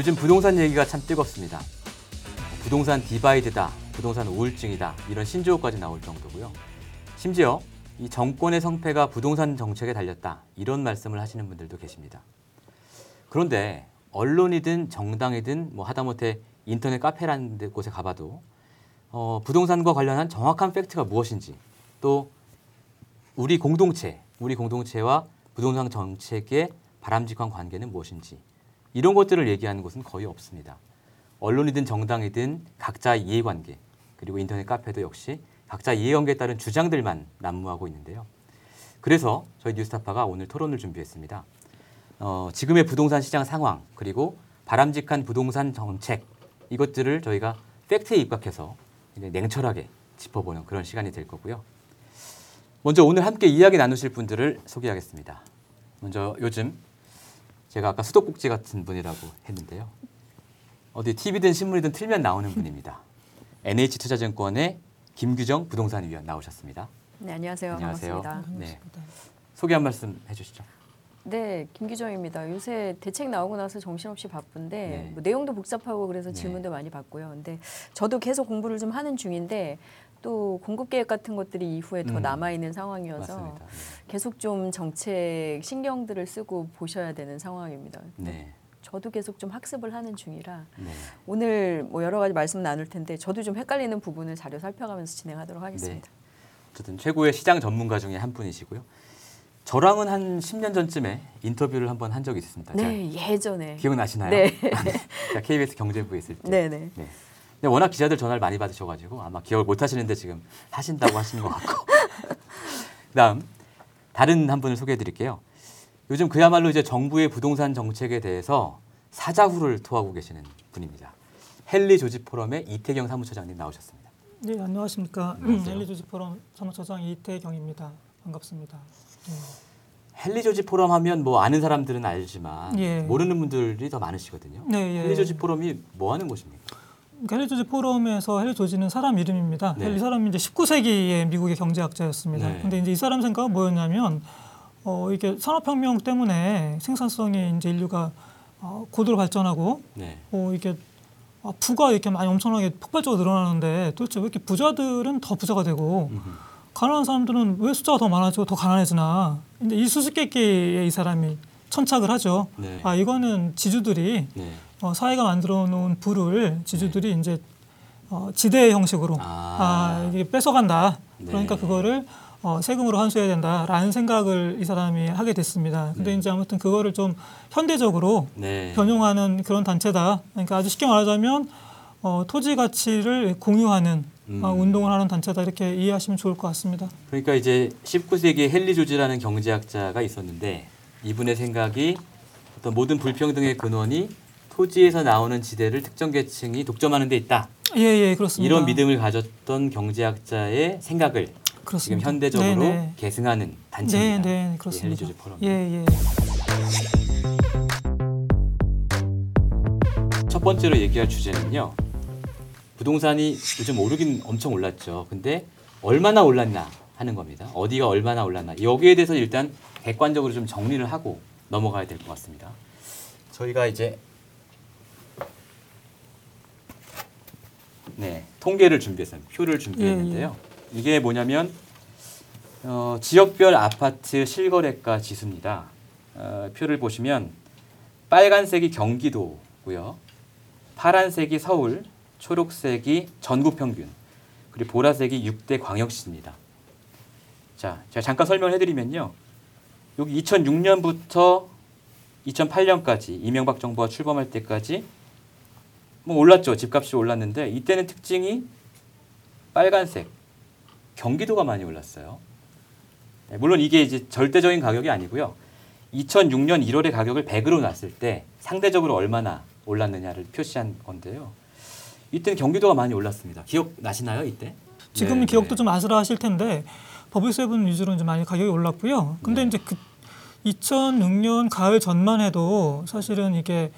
요즘 부동산 얘기가 참 뜨겁습니다. 부동산 디바이드다, 부동산 우울증이다 이런 신조어까지 나올 정도고요. 심지어 이 정권의 성패가 부동산 정책에 달렸다 이런 말씀을 하시는 분들도 계십니다. 그런데 언론이든 정당이든 뭐 하다못해 인터넷 카페라는 데 곳에 가봐도 어, 부동산과 관련한 정확한 팩트가 무엇인지 또 우리 공동체, 우리 공동체와 부동산 정책의 바람직한 관계는 무엇인지 이런 것들을 얘기하는 곳은 거의 없습니다. 언론이든 정당이든 각자 이해관계 그리고 인터넷 카페도 역시 각자 이해관계에 따른 주장들만 난무하고 있는데요. 그래서 저희 뉴스타파가 오늘 토론을 준비했습니다. 어, 지금의 부동산 시장 상황 그리고 바람직한 부동산 정책 이것들을 저희가 팩트에 입각해서 냉철하게 짚어보는 그런 시간이 될 거고요. 먼저 오늘 함께 이야기 나누실 분들을 소개하겠습니다. 먼저 요즘 제가 아까 수도꼭지 같은 분이라고 했는데요. 어디 TV든 신문이든 틀면 나오는 분입니다. NH투자증권의 김규정 부동산 위원 나오셨습니다. 네, 안녕하세요. 안녕하세요. 반갑습니다. 네. 소개 한 말씀 해주시죠. 네, 김규정입니다. 요새 대책 나오고 나서 정신없이 바쁜데 네. 뭐 내용도 복잡하고 그래서 네. 질문도 많이 받고요. 근데 저도 계속 공부를 좀 하는 중인데 또 공급 계획 같은 것들이 이후에 더 음. 남아 있는 상황이어서 맞습니다. 계속 좀 정책 신경들을 쓰고 보셔야 되는 상황입니다. 네. 저도 계속 좀 학습을 하는 중이라 네. 오늘 뭐 여러 가지 말씀 나눌 텐데 저도 좀 헷갈리는 부분을 자료 살펴가면서 진행하도록 하겠습니다. 어쨌든 최고의 시장 전문가 중에 한 분이시고요. 저랑은 한 10년 전쯤에 인터뷰를 한번 한 적이 있습니다. 네, 예전에. 잘 기억나시나요? 네. KBS 경제부에 있을 때. 네, 네. 네. 근데 워낙 기자들 전화를 많이 받으셔가지고 아마 기억을 못 하시는데 지금 하신다고 하시는 것 같고. 그다음 다른 한 분을 소개해드릴게요. 요즘 그야말로 이제 정부의 부동산 정책에 대해서 사자후를 토하고 계시는 분입니다. 헨리 조지 포럼의 이태경 사무처장님 나오셨습니다. 네, 안녕하십니까. 안녕하세요. 엘리조지 포럼 사무처장 이태경입니다. 반갑습니다. 네. 헨리 조지 포럼 하면 뭐 아는 사람들은 알지만 예. 모르는 분들이 더 많으시거든요. 네, 예. 헨리 조지 포럼이 뭐 하는 곳입니까? 그러니까 헬리조지 포럼에서 헬리조지는 사람 이름입니다. 네. 헬리 사람이 이제 19세기의 미국의 경제학자였습니다. 네. 근데 이제 이 사람 생각은 뭐였냐면 어 이게 산업혁명 때문에 생산성이 이제 인류가 어, 고도로 발전하고 네. 어 이게 아, 부가 이렇게 많이 엄청나게 폭발적으로 늘어나는데 도대체 왜 이렇게 부자들은 더 부자가 되고 음흠. 가난한 사람들은 왜 숫자가 더 많아지고 더 가난해지나? 근데 이 수수께끼에 이 사람이 천착을 하죠. 네. 아 이거는 지주들이 네. 어, 사회가 만들어 놓은 부를 지주들이 이제 어, 지대 형식으로 아. 아, 이게 뺏어간다. 네. 그러니까 그거를 어, 세금으로 환수해야 된다라는 생각을 이 사람이 하게 됐습니다. 근데 네. 이제 아무튼 그거를 좀 현대적으로 네. 변용하는 그런 단체다. 그러니까 아주 쉽게 말하자면 어, 토지 가치를 공유하는 음. 어, 운동을 하는 단체다 이렇게 이해하시면 좋을 것 같습니다. 그러니까 이제 19세기에 헨리 조지라는 경제학자가 있었는데 이분의 생각이 어떤 모든 불평등의 근원이 토지에서 나오는 지대를 특정 계층이 독점하는 데 있다. 예, 예, 그렇습니다. 이런 믿음을 가졌던 경제학자의 생각을 지금 그렇습니다. 현대적으로 네, 네. 계승하는 네, 단체입니다. 네, 헨리 그렇습니다. 포럼. 예, 예. 첫 번째로 얘기할 주제는요. 부동산이 요즘 오르긴 엄청 올랐죠. 근데 얼마나 올랐나 하는 겁니다. 어디가 얼마나 올랐나. 여기에 대해서 일단 객관적으로 좀 정리를 하고 넘어가야 될 것 같습니다. 저희가 이제 네 통계를 준비했어요. 표를 준비했는데요. 이게 뭐냐면 어, 지역별 아파트 실거래가 지수입니다. 어, 표를 보시면 빨간색이 경기도고요. 파란색이 서울, 초록색이 전국 평균, 그리고 보라색이 6대 광역시입니다. 자, 제가 잠깐 설명을 해드리면요. 여기 2006년부터 2008년까지 이명박 정부가 출범할 때까지 뭐 올랐죠. 집값이 올랐는데 이때는 특징이 빨간색 경기도가 많이 올랐어요. 네, 물론 이게 이제 절대적인 가격이 아니고요. 2006년 1월에 가격을 100으로 놨을 때 상대적으로 얼마나 올랐느냐를 표시한 건데요. 이때는 경기도가 많이 올랐습니다. 기억 나시나요, 이때? 지금은 네, 기억도 네. 좀 아슬아슬하실 텐데 버블 세븐 위주로 이제 많이 가격이 올랐고요. 근데 네. 이제 그 2006년 가을 전만 해도 사실은 이게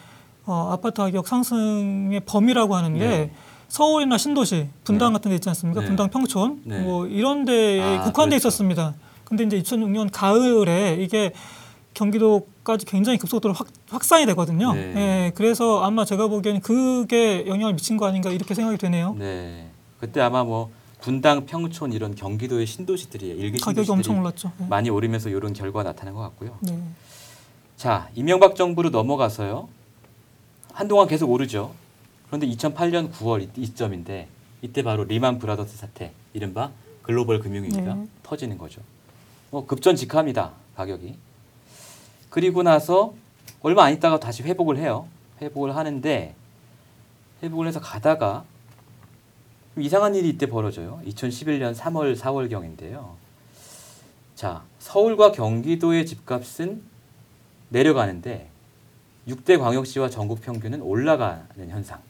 어, 아파트 가격 상승의 범위라고 하는 게 네. 서울이나 신도시, 분당 네. 같은 데 있지 않습니까? 네. 분당 평촌 네. 뭐 이런 데에 아, 국한돼 그렇죠. 있었습니다. 근데 이제 2006년 가을에 이게 경기도까지 굉장히 급속도로 확, 확산이 되거든요. 네. 예, 그래서 아마 제가 보기에는 그게 영향을 미친 거 아닌가 이렇게 생각이 되네요. 네. 그때 아마 뭐 분당, 평촌 이런 경기도의 신도시들이 일기 가격이 엄청 올랐죠. 예. 많이 오르면서 이런 결과가 나타난 것 같고요. 네. 자, 이명박 정부로 넘어가서요. 한동안 계속 오르죠. 그런데 2008년 9월 이- 이점인데 이때 바로 리만 브라더스 사태, 이른바 글로벌 금융위기가 네. 터지는 거죠. 어, 급전직하합니다. 가격이. 그리고 나서 얼마 안 있다가 다시 회복을 해요. 회복을 하는데 회복을 해서 가다가 좀 이상한 일이 이때 벌어져요. 2011년 3월 4월 경인데요. 자, 서울과 경기도의 집값은 내려가는데 6대 광역시와 전국 평균은 올라가는 현상.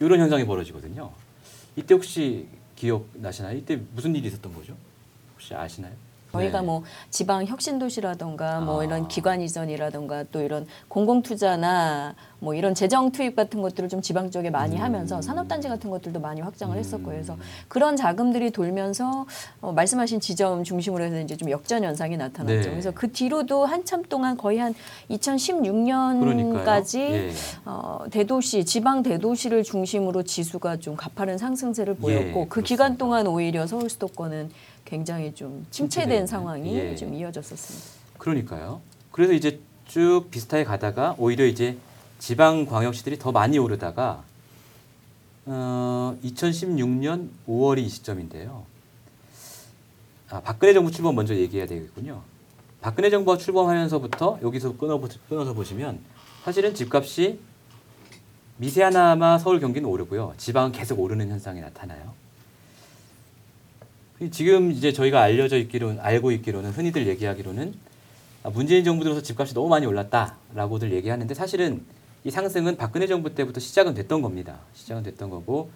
이런 현상이 벌어지거든요. 이때 혹시 기억 나시나요? 이때 무슨 일이 있었던 거죠? 혹시 아시나요? 저희가 네. 뭐 지방 혁신 도시라던가 뭐 아. 이런 기관 이전이라던가 또 이런 공공 투자나 뭐 이런 재정 투입 같은 것들을 좀 지방 쪽에 많이 음. 하면서 산업 단지 같은 것들도 많이 확장을 했었고요. 그래서 음. 그런 자금들이 돌면서 어, 말씀하신 지점 중심으로 해서 이제 좀 역전 현상이 나타났죠. 네. 그래서 그 뒤로도 한참 동안 거의 한 그러니까요. 2016년까지 예. 어, 대도시, 지방 대도시를 중심으로 지수가 좀 가파른 상승세를 보였고 예, 그 그렇습니다. 기간 동안 오히려 서울 수도권은 굉장히 좀 침체된 상황이 예. 좀 이어졌었습니다. 그러니까요. 그래서 이제 쭉 비슷하게 가다가 오히려 이제 지방 광역시들이 더 많이 오르다가 어, 2016년 5월이 이 시점인데요. 아, 박근혜 정부 출범 먼저 얘기해야 되겠군요. 박근혜 정부가 출범하면서부터 여기서 끊어 끊어서 보시면 사실은 집값이 미세하나마 서울 경기는 오르고요. 지방은 계속 오르는 현상이 나타나요. 지금 이제 저희가 알려져 있기로 알고 있기로는 흔히들 얘기하기로는 아, 문재인 정부 들어서 집값이 너무 많이 올랐다라고들 얘기하는데 사실은 이 상승은 박근혜 정부 때부터 시작은 됐던 겁니다. 시작은 됐던 거고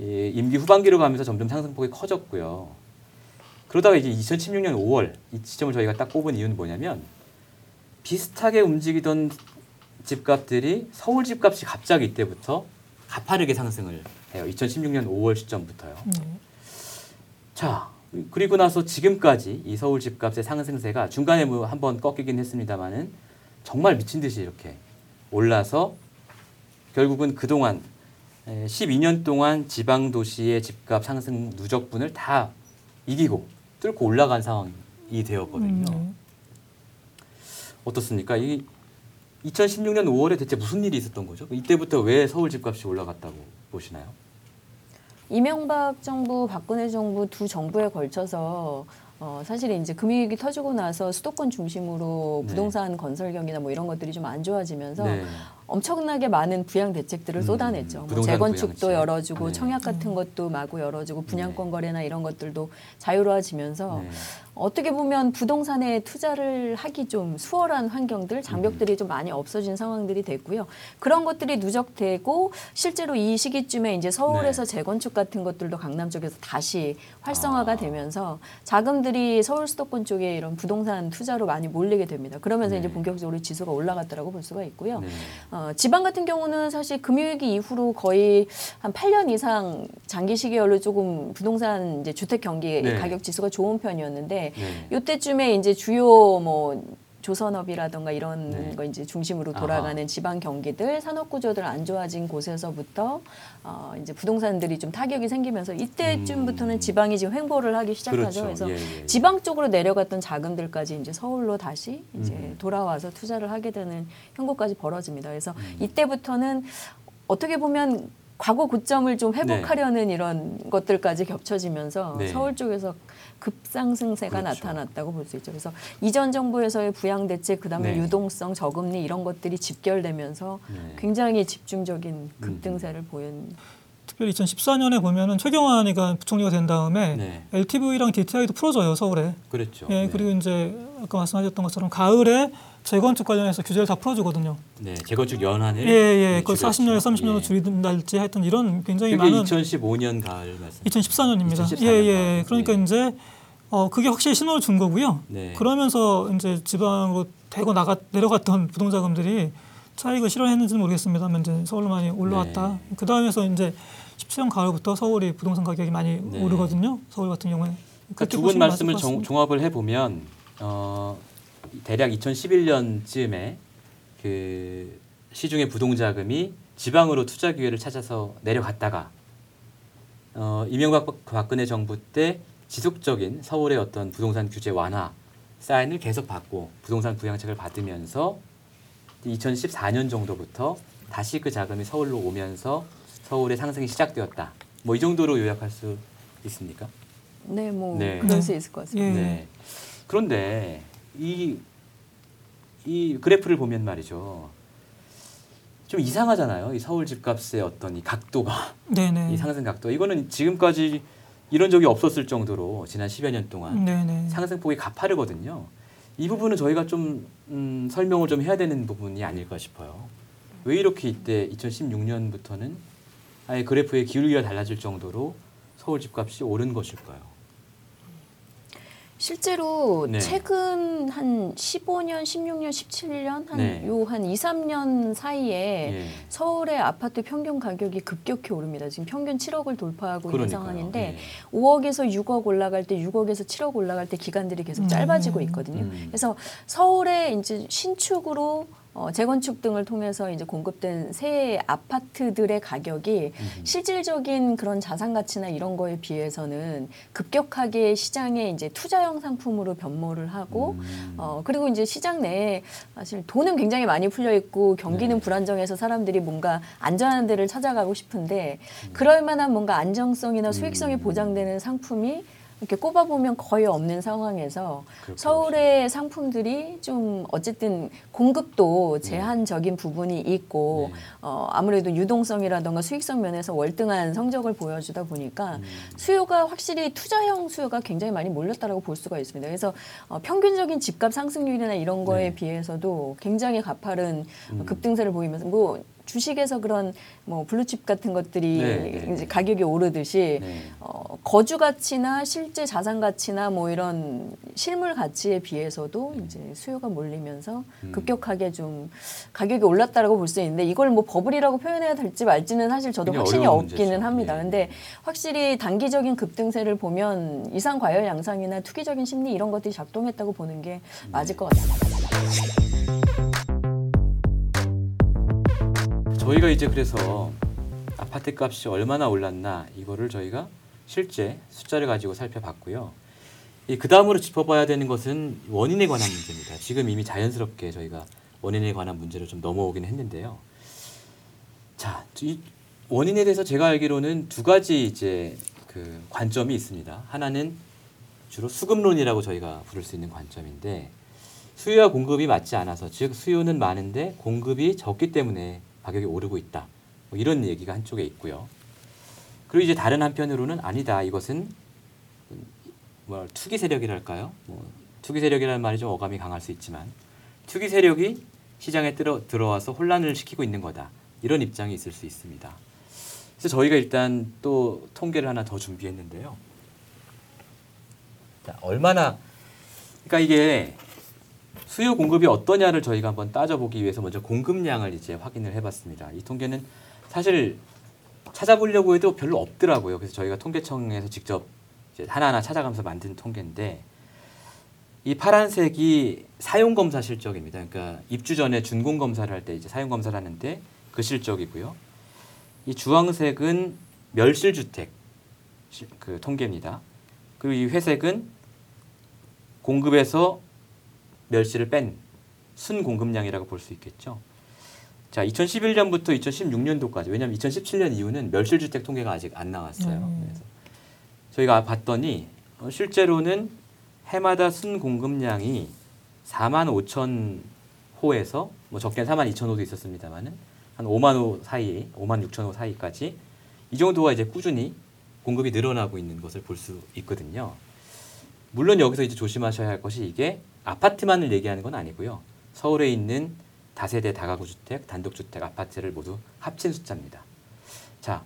예, 임기 후반기로 가면서 점점 상승폭이 커졌고요. 그러다가 이제 2016년 5월 이 시점을 저희가 딱 꼽은 이유는 뭐냐면 비슷하게 움직이던 집값들이 서울 집값이 갑자기 이때부터 가파르게 상승을 해요. 2016년 5월 시점부터요. 네. 자 그리고 나서 지금까지 이 서울 집값의 상승세가 중간에 뭐 한번 꺾이긴 했습니다만은 정말 미친 듯이 이렇게 올라서 결국은 그동안 에, 12년 동안 지방 도시의 집값 상승 누적분을 다 이기고 뚫고 올라간 상황이 되었거든요. 음, 어떻습니까? 이 2016년 5월에 대체 무슨 일이 있었던 거죠? 이때부터 왜 서울 집값이 올라갔다고 보시나요? 이명박 정부, 박근혜 정부 두 정부에 걸쳐서 어, 사실 이제 금융위기 터지고 나서 수도권 중심으로 네. 부동산 건설 경기나 뭐 이런 것들이 좀 안 좋아지면서 네. 엄청나게 많은 부양 대책들을 음, 쏟아냈죠. 뭐 재건축도 부양책. 열어주고 네. 청약 같은 것도 마구 열어주고 분양권 네. 거래나 이런 것들도 자유로워지면서 네. 어떻게 보면 부동산에 투자를 하기 좀 수월한 환경들, 장벽들이 좀 많이 없어진 상황들이 됐고요. 그런 것들이 누적되고 실제로 이 시기쯤에 이제 서울에서 재건축 같은 것들도 강남 쪽에서 다시 활성화가 아. 되면서 자금들이 서울 수도권 쪽에 이런 부동산 투자로 많이 몰리게 됩니다. 그러면서 네. 이제 본격적으로 지수가 올라갔다라고 볼 수가 있고요. 네. 어, 지방 같은 경우는 사실 금융위기 이후로 거의 한 8년 이상 장기 시기열로 조금 부동산 이제 주택 경기 네. 가격 지수가 좋은 편이었는데 네. 요때쯤에 이제 주요 뭐 조선업이라던가 이런 네. 거 이제 중심으로 아하. 돌아가는 지방 경기들 산업 구조들 안 좋아진 곳에서부터 어 이제 부동산들이 좀 타격이 생기면서 이때쯤부터는 음. 지방이 지금 횡보를 하기 시작하죠. 그렇죠. 그래서 예, 예, 예. 지방 쪽으로 내려갔던 자금들까지 이제 서울로 다시 이제 음. 돌아와서 투자를 하게 되는 형국까지 벌어집니다. 그래서 음. 이때부터는 어떻게 보면 과거 고점을 좀 회복하려는 이런 것들까지 겹쳐지면서 네. 서울 쪽에서 급상승세가 그렇죠. 나타났다고 볼 수 있죠. 그래서 이전 정부에서의 부양 대책, 그다음에 네. 유동성, 저금리 이런 것들이 집결되면서 네. 굉장히 집중적인 음. 급등세를 보인 특별히 2014년에 보면은 최경환이가 부총리가 된 다음에 네. LTV랑 DTI도 풀어줘요 서울에. 그렇죠. 예, 네. 그리고 이제 아까 말씀하셨던 것처럼 가을에 재건축 관련해서 규제를 다 풀어주거든요. 네, 재건축 연한을 예, 예, 네, 그 줄였죠. 40년에 30년으로 예. 줄인달지 하여튼 이런 굉장히 많은 2015년 가을 말씀. 2014년입니다. 2014년 예, 예. 그러니까 네. 이제 어 그게 확실히 신호를 준 거고요. 네. 그러면서 이제 지방으로 대고 나가 내려갔던 부동자금들이 차익을 실현했는지는 모르겠습니다만 이제 서울로 많이 올라왔다. 그 다음에서 이제 17년 가을부터 서울이 부동산 가격이 많이 네. 오르거든요. 서울 같은 경우에. 그러니까 두 분 말씀을 같습니다. 종합을 해 보면 어, 대략 2011년쯤에 그 시중의 부동자금이 지방으로 투자 기회를 찾아서 내려갔다가 어, 이명박 박- 박근혜 정부 때 지속적인 서울의 어떤 부동산 규제 완화 사인을 계속 받고 부동산 부양책을 받으면서 2014년 정도부터 다시 그 자금이 서울로 오면서 서울의 상승이 시작되었다. 뭐 이 정도로 요약할 수 있습니까? 네, 뭐 네. 그럴 네. 수 있을 것 같습니다. 예. 네. 그런데 이, 이 그래프를 보면 말이죠. 좀 이상하잖아요. 이 서울 집값의 어떤 이 각도가, 네네. 이 상승 각도. 이거는 지금까지 이런 적이 없었을 정도로 지난 10여 년 동안 네네. 상승폭이 가파르거든요. 이 부분은 저희가 좀 음, 설명을 좀 해야 되는 부분이 아닐까 싶어요. 왜 이렇게 이때 2016년부터는 아예 그래프의 기울기가 달라질 정도로 서울 집값이 오른 것일까요? 실제로 네. 최근 한 15년, 16년, 17년 한 네. 요한 2, 3년 사이에 예. 서울의 아파트 평균 가격이 급격히 오릅니다. 지금 평균 7억을 돌파하고 있는 그러니까요. 상황인데 예. 5억에서 6억 올라갈 때 6억에서 7억 올라갈 때 기간들이 계속 음. 짧아지고 있거든요. 음. 그래서 서울에 이제 신축으로 어, 재건축 등을 통해서 이제 공급된 새 아파트들의 가격이 음. 실질적인 그런 자산 가치나 이런 거에 비해서는 급격하게 시장에 이제 투자형 상품으로 변모를 하고 음. 어 그리고 이제 시장 내에 사실 돈은 굉장히 많이 풀려 있고 경기는 네. 불안정해서 사람들이 뭔가 안전한 데를 찾아가고 싶은데 그럴 만한 뭔가 안정성이나 수익성이 음. 보장되는 상품이 이렇게 꼽아보면 거의 없는 상황에서 서울의 상품들이 좀 어쨌든 공급도 제한적인 부분이 있고 네. 어, 아무래도 유동성이라던가 수익성 면에서 월등한 성적을 보여주다 보니까 음. 수요가 확실히 투자형 수요가 굉장히 많이 몰렸다라고 볼 수가 있습니다. 그래서 어, 평균적인 집값 상승률이나 이런 거에 네. 비해서도 굉장히 가파른 음. 급등세를 보이면서 뭐 주식에서 그런 뭐 블루칩 같은 것들이 네, 네, 이제 네. 가격이 오르듯이 네. 어, 거주 가치나 실제 자산 가치나 뭐 이런 실물 가치에 비해서도 이제 수요가 몰리면서 음. 급격하게 좀 가격이 올랐다라고 볼 수 있는데 이걸 뭐 버블이라고 표현해야 될지 말지는 사실 저도 확신이 없기는 문제죠. 합니다. 네. 근데 확실히 단기적인 급등세를 보면 이상 과열 양상이나 투기적인 심리 이런 것들이 작동했다고 보는 게 맞을 것 같습니다. 저희가 이제 그래서 아파트 값이 얼마나 올랐나 이거를 저희가 실제 숫자를 가지고 살펴봤고요. 그 다음으로 짚어봐야 되는 것은 원인에 관한 문제입니다. 지금 이미 자연스럽게 저희가 원인에 관한 문제를 좀 넘어오긴 했는데요. 자, 이 원인에 대해서 제가 알기로는 두 가지 이제 그 관점이 있습니다. 하나는 주로 수급론이라고 저희가 부를 수 있는 관점인데 수요와 공급이 맞지 않아서 즉 수요는 많은데 공급이 적기 때문에 가격이 오르고 있다. 뭐 이런 얘기가 한쪽에 있고요. 그리고 이제 다른 한편으로는 아니다. 이것은 뭐 투기 세력이랄까요? 뭐 투기 세력이라는 말이 좀 어감이 강할 수 있지만 투기 세력이 시장에 들어, 들어와서 혼란을 시키고 있는 거다. 이런 입장이 있을 수 있습니다. 그래서 저희가 일단 또 통계를 하나 더 준비했는데요. 자, 얼마나 그러니까 이게 수요 공급이 어떠냐를 저희가 한번 따져보기 위해서 먼저 공급량을 이제 확인을 해봤습니다. 이 통계는 사실 찾아보려고 해도 별로 없더라고요. 그래서 저희가 통계청에서 직접 하나하나 찾아가면서 만든 통계인데 이 파란색이 사용 검사 실적입니다. 그러니까 입주 전에 준공 검사를 할 때 이제 사용 검사를 하는데 그 실적이고요. 이 주황색은 멸실 주택 시- 그 통계입니다. 그리고 이 회색은 공급에서 멸실을 뺀 순공급량이라고 볼 수 있겠죠. 자, 2011년부터 2016년도까지 왜냐하면 2017년 이후는 멸실주택 통계가 아직 안 나왔어요. 음. 그래서 저희가 봤더니 어, 실제로는 해마다 순공급량이 4만 5천 호에서 뭐 적게는 4만 2천 호도 있었습니다만은 한 5만 호 사이, 5만 6천 호 사이까지 이 정도가 이제 꾸준히 공급이 늘어나고 있는 것을 볼 수 있거든요. 물론 여기서 이제 조심하셔야 할 것이 이게 아파트만을 얘기하는 건 아니고요. 서울에 있는 다세대 다가구 주택, 단독주택, 아파트를 모두 합친 숫자입니다. 자,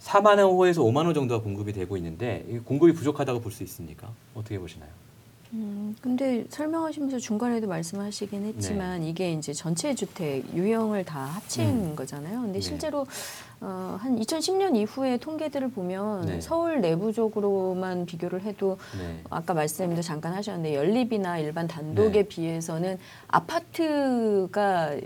4만 호에서 5만 호 정도가 공급이 되고 있는데 이 공급이 부족하다고 볼 수 있습니까? 어떻게 보시나요? 음, 근데 설명하시면서 중간에도 말씀하시긴 했지만 이게 이제 전체 주택 유형을 다 합친 음. 거잖아요. 근데 네. 실제로 어, 한 2010년 이후의 통계들을 보면 네. 서울 내부적으로만 비교를 해도 네. 아까 말씀도 잠깐 하셨는데 연립이나 일반 단독에 네. 비해서는 아파트가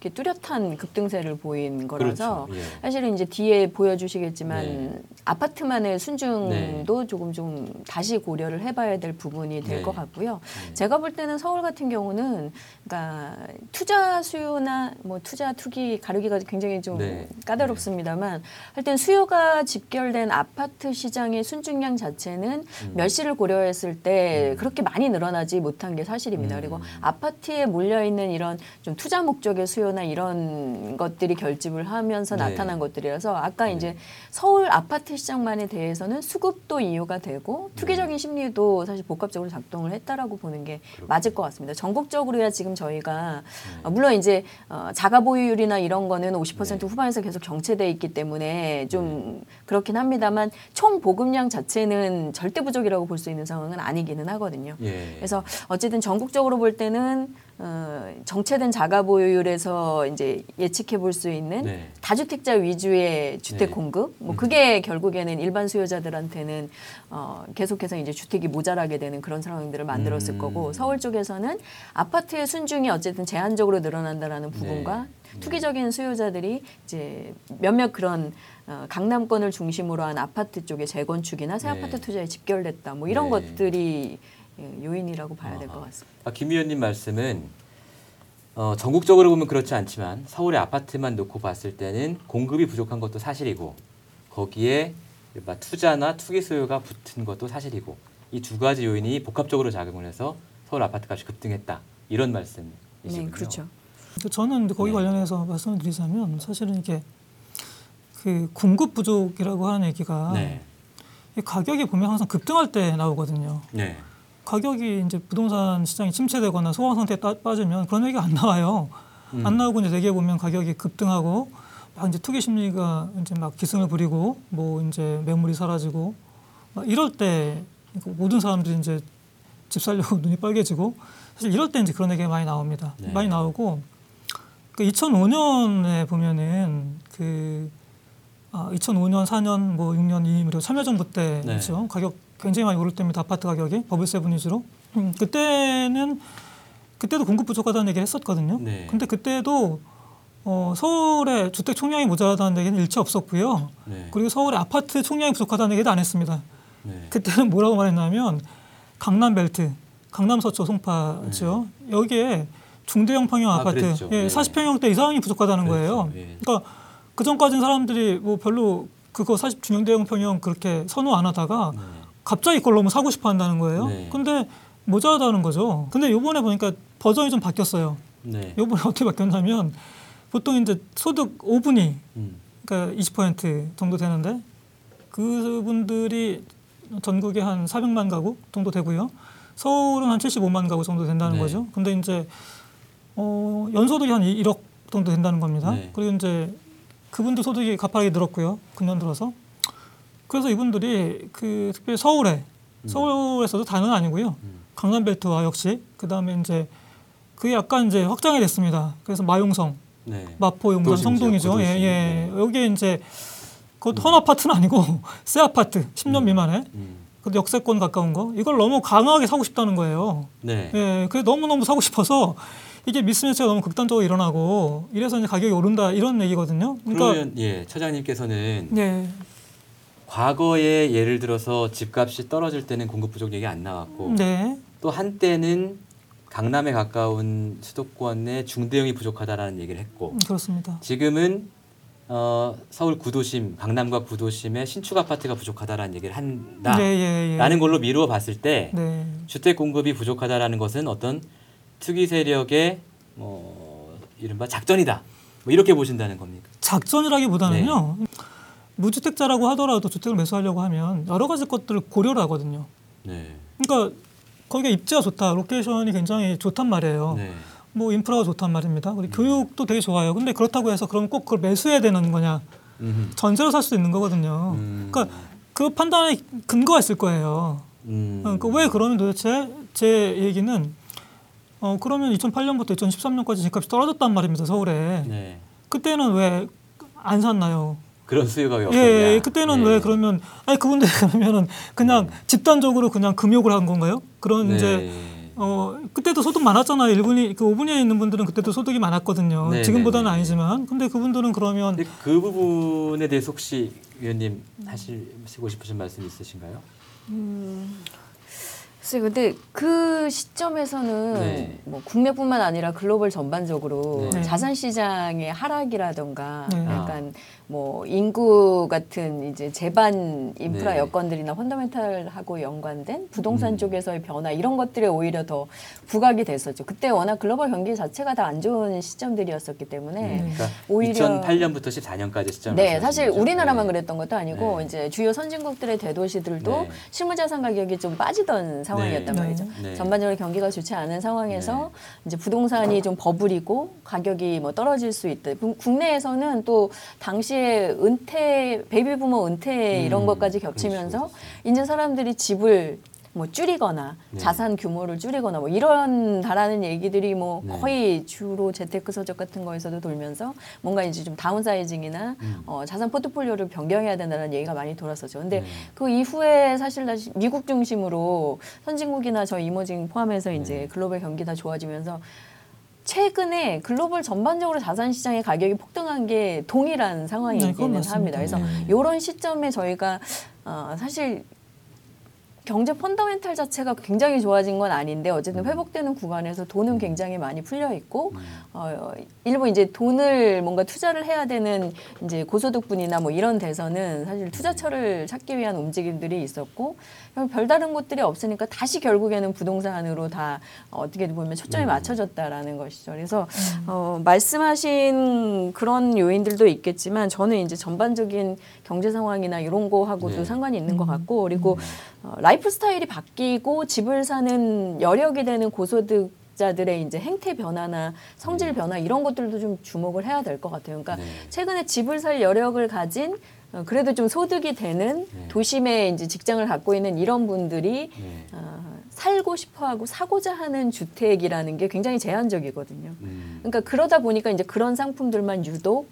이렇게 뚜렷한 급등세를 보인 거라서 그렇죠. 예. 사실은 이제 뒤에 보여주시겠지만 네. 아파트만의 순증도 조금 좀 다시 고려를 해봐야 될 부분이 될 네. 것 같고요. 네. 제가 볼 때는 서울 같은 경우는 그러니까 투자 수요나 뭐 투자 투기 가르기가 굉장히 좀 네. 까다롭습니다만 하여튼 수요가 집결된 아파트 시장의 순증량 자체는 음. 멸시를 고려했을 때 그렇게 많이 늘어나지 못한 게 사실입니다. 음. 그리고 아파트에 몰려 있는 이런 좀 투자 목적의 수요 나 이런 것들이 결집을 하면서 네. 나타난 것들이라서 아까 네. 이제 서울 아파트 시장만에 대해서는 수급도 이유가 되고 투기적인 심리도 사실 복합적으로 작동을 했다라고 보는 게 맞을 것 같습니다. 전국적으로야 지금 저희가 어, 물론 이제 어, 자가 보유율이나 이런 거는 50% 네. 후반에서 계속 정체돼 있기 때문에 좀 그렇긴 합니다만 총 보급량 자체는 절대 부족이라고 볼 수 있는 상황은 아니기는 하거든요. 예. 그래서 어쨌든 전국적으로 볼 때는 어, 정체된 자가 보유율에서 이제 예측해 볼 수 있는 네. 다주택자 위주의 주택 네. 공급, 뭐 음. 그게 결국에는 일반 수요자들한테는 어, 계속해서 이제 주택이 모자라게 되는 그런 상황들을 만들었을 음. 거고 서울 쪽에서는 아파트의 순증이 어쨌든 제한적으로 늘어난다라는 부분과 네. 투기적인 수요자들이 이제 몇몇 그런 어, 강남권을 중심으로 한 아파트 쪽의 재건축이나 새 네. 아파트 투자에 집결됐다, 뭐 이런 네. 것들이 예, 요인이라고 봐야 될 것. 같습니다. 아, 김 위원님 말씀은 어, 전국적으로 보면 그렇지 않지만 서울의 아파트만 놓고 봤을 때는 공급이 부족한 것도 사실이고 거기에 투자나 투기 수요가 붙은 것도 사실이고 이 두 가지 요인이 복합적으로 작용을 해서 서울 아파트 값이 급등했다 이런 말씀이시군요. 네, 그렇죠. 근데 저는 거기 네. 관련해서 말씀을 드리자면 사실은 이게 그 공급 부족이라고 하는 얘기가 네, 이 가격이 보면 항상 급등할 때 나오거든요. 네, 가격이 이제 부동산 시장이 침체되거나 소강 상태에 따- 빠지면 그런 얘기가 안 나와요. 음. 안 나오고 이제 대개 보면 가격이 급등하고 막 이제 투기 심리가 이제 막 기승을 부리고 뭐 이제 매물이 사라지고 막 이럴 때 모든 사람들이 이제 집 살려고 눈이 빨개지고 사실 이럴 때 이제 그런 얘기가 많이 나옵니다. 네. 많이 나오고 그 2005년에 보면은 그 아, 2005년, 4년, 뭐 6년, 2년 그리고 참여정부 네. 때죠. 가격 굉장히 많이 오를 때입니다. 아파트 가격이 버블 세븐 위주로. 음, 그때는 그때도 공급 부족하다는 얘기를 했었거든요. 네. 근데 그때도 어, 서울의 주택 총량이 모자라다는 얘기는 일체 없었고요. 네, 그리고 서울의 아파트 총량이 부족하다는 얘기도 안 했습니다. 네. 그때는 뭐라고 말했냐면 강남 벨트, 강남 서초 송파죠. 여기에 중대형 평형 아, 아파트, 그랬죠. 예, 네. 40평형대 이상이 부족하다는 그랬죠. 거예요. 예. 그러니까 그 전까지는 사람들이 뭐 별로 그거 40 중형대형 평형 그렇게 선호 안 하다가 네. 갑자기 그걸 너무 사고 싶어 한다는 거예요. 네. 근데 모자라다는 거죠. 근데 요번에 보니까 버전이 좀 바뀌었어요. 네. 요번에 어떻게 바뀌었냐면 보통 이제 소득 5분위 음. 그러니까 20% 정도 되는데 그분들이 전국에 한 400만 가구 정도 되고요. 서울은 한 75만 가구 정도 된다는 네. 거죠. 근데 이제 어, 연소득이 한 1억 정도 된다는 겁니다. 네. 그리고 이제 그분들 소득이 가파르게 늘었고요. 금년 들어서. 그래서 이분들이 그 특별히 서울에 음. 서울에서도 다는 아니고요. 음. 강남 벨트와 역시 그다음에 이제 그게 약간 이제 확장이 됐습니다. 그래서 마용성 네. 마포 용산 성동이죠. 지역, 예. 예. 네. 여기에 이제 그것 헌 아파트는 아니고 새 아파트 10년 음. 미만에 음. 근데 역세권 가까운 거 이걸 너무 강하게 사고 싶다는 거예요. 네. 예, 그래 너무 너무 사고 싶어서 이게 미스매치가 너무 극단적으로 일어나고 이래서 이제 가격이 오른다 이런 얘기거든요. 그러니까 그러면 예 처장님께서는 예, 과거에 예를 들어서 집값이 떨어질 때는 공급 부족 얘기 안 나왔고 네, 또 한때는 강남에 가까운 수도권에 중대형이 부족하다라는 얘기를 했고 음, 그렇습니다. 지금은 어, 서울 구도심, 강남과 구도심에 신축 아파트가 부족하다라는 얘기를 한다라는 네, 예, 예. 걸로 미루어 봤을 때 네, 주택 공급이 부족하다라는 것은 어떤 투기 세력의 뭐 이른바 작전이다. 뭐 이렇게 보신다는 겁니까? 작전이라기보다는요. 네. 무주택자라고 하더라도 주택을 매수하려고 하면 여러 가지 것들을 고려를 하거든요. 네. 그러니까 거기가 입지가 좋다, 로케이션이 굉장히 좋단 말이에요. 네. 뭐 인프라가 좋단 말입니다. 음. 그리고 교육도 되게 좋아요. 근데 그렇다고 해서 그럼 꼭 그걸 매수해야 되는 거냐? 음흠. 전세로 살 수도 있는 거거든요. 음. 그러니까 그 판단에 근거가 있을 거예요. 음. 그러니까 왜 그러면 도대체 제 얘기는 어 그러면 2008년부터 2013년까지 집값이 떨어졌단 말입니다 서울에. 네. 그때는 왜 안 샀나요? 그런 수요가 왜 예, 없었냐? 예, 그때는 네. 왜 그러면 아니 그분들 그러면은 그냥 집단적으로 그냥 금욕을 한 건가요? 그런 네. 이제 어 그때도 소득 많았잖아요. 일본이 그 5분위에 있는 분들은 그때도 소득이 많았거든요. 네, 지금보다는 네, 네. 아니지만 근데 그분들은 그러면 근데 그 부분에 대해서 혹시 위원님 하시고 싶으신 말씀 있으신가요? 글쎄, 근데 그 시점에서는 네. 뭐 국내뿐만 아니라 글로벌 전반적으로 네. 자산 시장의 하락이라던가 네. 약간 뭐 인구 같은 이제 제반 인프라 네. 여건들이나 펀더멘탈하고 연관된 부동산 음. 쪽에서의 변화 이런 것들에 오히려 더 부각이 됐었죠. 그때 워낙 글로벌 경기 자체가 다 안 좋은 시점들이었었기 때문에 네. 그러니까 오히려 2008년부터 14년까지 시점. 네, 사실 우리나라만 그랬던 것도 아니고 네. 이제 주요 선진국들의 대도시들도 네. 실무 자산 가격이 좀 빠지던 상황 이었단 네. 말이죠. 네. 전반적으로 경기가 좋지 않은 상황에서 이제 부동산이 좀 버블이고 가격이 뭐 떨어질 수 있다. 국- 국내에서는 또 당시에 은퇴 베이비 부머 은퇴 이런 음, 것까지 겹치면서 그렇죠. 이제 사람들이 집을 뭐 줄이거나 네. 자산 규모를 줄이거나 뭐 이런 다라는 얘기들이 뭐 네. 거의 주로 재테크 서적 같은 거에서도 돌면서 뭔가 이제 좀 다운사이징이나 음. 어, 자산 포트폴리오를 변경해야 된다는 얘기가 많이 돌았었죠. 근데 네. 그 이후에 사실 다시 미국 중심으로 선진국이나 저 이머징 포함해서 이제 네. 글로벌 경기 다 좋아지면서 최근에 글로벌 전반적으로 자산 시장의 가격이 폭등한 게 네, 동일한 상황이기는 맞습니다. 합니다. 그래서 네. 이런 시점에 저희가 어, 사실 경제 펀더멘탈 자체가 굉장히 좋아진 건 아닌데 어쨌든 회복되는 구간에서 돈은 굉장히 많이 풀려 있고 음. 어, 일부 이제 돈을 뭔가 투자를 해야 되는 이제 고소득분이나 뭐 이런 데서는 사실 투자처를 찾기 위한 움직임들이 있었고 별다른 곳들이 없으니까 다시 결국에는 부동산으로 다 어떻게 보면 초점이 맞춰졌다라는 것이죠. 그래서 어, 말씀하신 그런 요인들도 있겠지만 저는 이제 전반적인 경제 상황이나 이런 거하고도 네. 상관이 있는 것 같고 그리고 어, 라이프 스타일이 바뀌고 집을 사는 여력이 되는 고소득 자들의 이제 행태 변화나 성질 변화 이런 것들도 좀 주목을 해야 될 것 같아요. 그러니까 네. 최근에 집을 살 여력을 가진 어, 그래도 좀 소득이 되는 네. 도심에 이제 직장을 갖고 있는 이런 분들이 네. 어, 살고 싶어하고 사고자 하는 주택이라는 게 굉장히 제한적이거든요. 음. 그러니까 그러다 보니까 이제 그런 상품들만 유독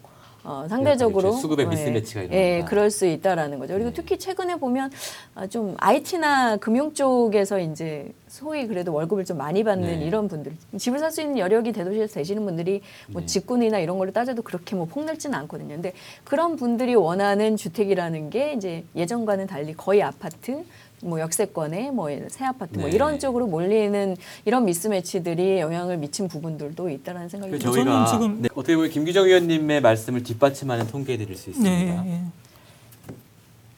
어, 상대적으로. 수급의 어, 미스매치가 예. 예, 그럴 수 있다라는 거죠. 그리고 네. 특히 최근에 보면 아, 좀 IT나 금융 쪽에서 이제 소위 그래도 월급을 좀 많이 받는 네. 이런 분들 집을 살 수 있는 여력이 대도시에서 되시는 분들이 뭐 네. 직군이나 이런 걸로 따져도 그렇게 뭐 폭넓지는 않거든요. 근데 그런 분들이 원하는 주택이라는 게 이제 예전과는 달리 거의 아파트 뭐 역세권에 뭐 새 아파트 뭐 네. 이런 쪽으로 몰리는 이런 미스매치들이 영향을 미친 부분들도 있다라는 생각이 그 듭니다. 저희가 저는 지금- 네, 어떻게 보면 김규정 의원님의 말씀을 뒷받침하는 통계 드릴 수 있습니다. 네, 예.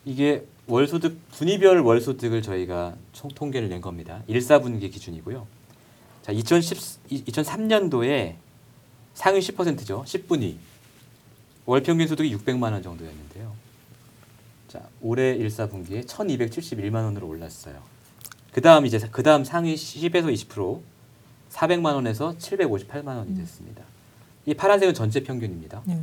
이게 월소득 분위별 월소득을 저희가 총 통계를 낸 겁니다. 1사분기 기준이고요. 자, 2010 2003년도에 상위 10%죠. 10분위. 월 평균 소득이 600만 원 정도였는데요. 자, 올해 1사분기에 1,271만 원으로 올랐어요. 그다음 이제 그다음 상위 10에서 20% 400만 원에서 758만 원이 됐습니다. 이 파란색은 전체 평균입니다. 예.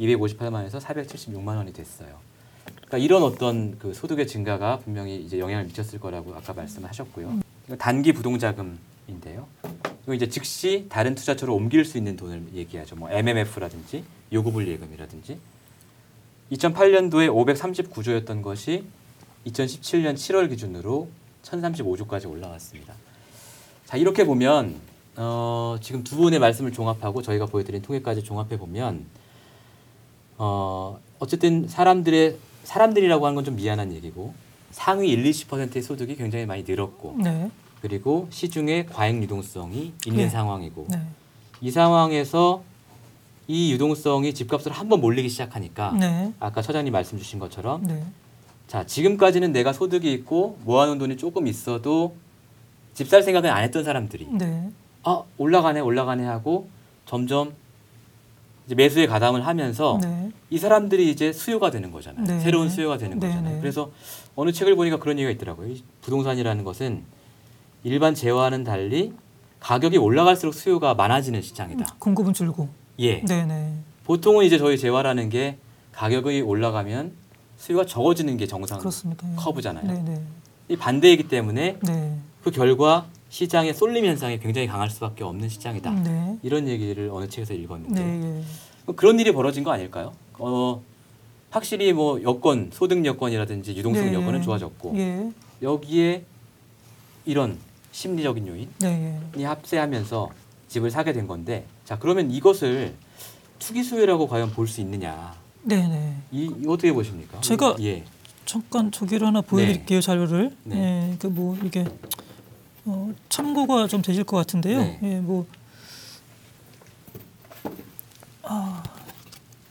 258만 원에서 476만 원이 됐어요. 그러니까 이런 어떤 그 소득의 증가가 분명히 이제 영향을 미쳤을 거라고 아까 말씀하셨고요. 이거 단기 부동자금인데요. 이거 이제 즉시 다른 투자처로 옮길 수 있는 돈을 얘기하죠. 뭐 MMF라든지 요구불 예금이라든지 2008년도에 539조였던 것이 2017년 7월 기준으로 1035조까지 올라왔습니다. 자 이렇게 보면 어, 지금 두 분의 말씀을 종합하고 저희가 보여드린 통계까지 종합해 보면 어, 어쨌든 사람들의 사람들이라고 하는 건 좀 미안한 얘기고 상위 1, 20%의 소득이 굉장히 많이 늘었고 네. 그리고 시중에 과잉 유동성이 있는 네. 상황이고 네. 이 상황에서 이 유동성이 집값으로 한번 몰리기 시작하니까 네. 아까 처장님 말씀 주신 것처럼 네. 자 지금까지는 내가 소득이 있고 모아놓은 돈이 조금 있어도 집 살 생각은 안 했던 사람들이 네. 아 올라가네 올라가네 하고 점점 이제 매수에 가담을 하면서 네. 이 사람들이 이제 수요가 되는 거잖아요. 네. 새로운 수요가 되는 네, 거잖아요. 네. 그래서 어느 책을 보니까 그런 얘기가 있더라고요. 이 부동산이라는 것은 일반 재화와는 달리 가격이 올라갈수록 수요가 많아지는 시장이다. 공급은 줄고. 예. 네, 네. 보통은 이제 저희 재화라는 게 가격이 올라가면 수요가 적어지는 게 정상 그렇습니다. 예. 커브잖아요. 네, 네. 이 반대이기 때문에 네. 그 결과 시장의 쏠림 현상이 굉장히 강할 수밖에 없는 시장이다. 네. 이런 얘기를 어느 책에서 읽었는데 네. 예. 그런 일이 벌어진 거 아닐까요? 어, 확실히 뭐 여건, 소득 여건이라든지 유동성 네. 여건은 좋아졌고 예. 여기에 이런 심리적인 요인이 네. 예. 합세하면서 집을 사게 된 건데 자 그러면 이것을 투기 수요라고 과연 볼 수 있느냐? 네. 네. 이, 이 어떻게 보십니까? 제가 예. 잠깐 저기를 하나 보여드릴게요 자료를. 네. 예, 그뭐 이게 어, 참고가 좀 되실 것 같은데요. 네. 예, 뭐 아,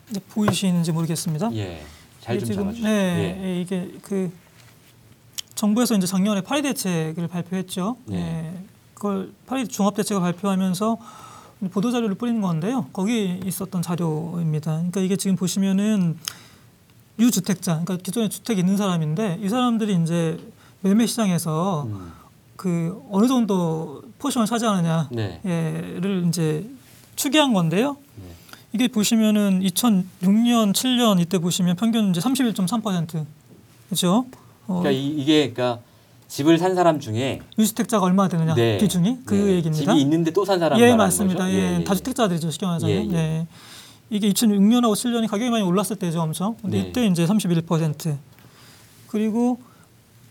이제 보이시는지 모르겠습니다. 예. 잘 이게 좀 지금 잡아주세요. 네, 예. 예, 이게 그 정부에서 이제 작년에 8.2 대책을 발표했죠. 네. 예, 그걸 8.2 종합 대책을 발표하면서 보도 자료를 뿌리는 건데요. 거기 있었던 자료입니다. 그러니까 이게 지금 보시면은 유주택자, 그러니까 기존에 주택이 있는 사람인데 이 사람들이 이제 매매 시장에서 음. 그 어느 정도 포션을 차지하느냐를 네. 이제 추계한 건데요. 네. 이게 보시면은 2006년, 7년 이때 보시면 평균 이제 31.3% 그렇죠? 어, 그러니까 이, 이게 그러니까 집을 산 사람 중에 유주택자가 얼마나 되느냐 네. 비중이 그 네. 얘기입니다. 집이 있는데 또 산 사람 예, 맞습니다. 거죠? 예, 다주택자들이죠, 쉽게 말하자면. 예, 예, 예. 이게 2006년하고 7년이 가격이 많이 올랐을 때죠, 엄청. 근데 네. 이때 이제 31%. 그리고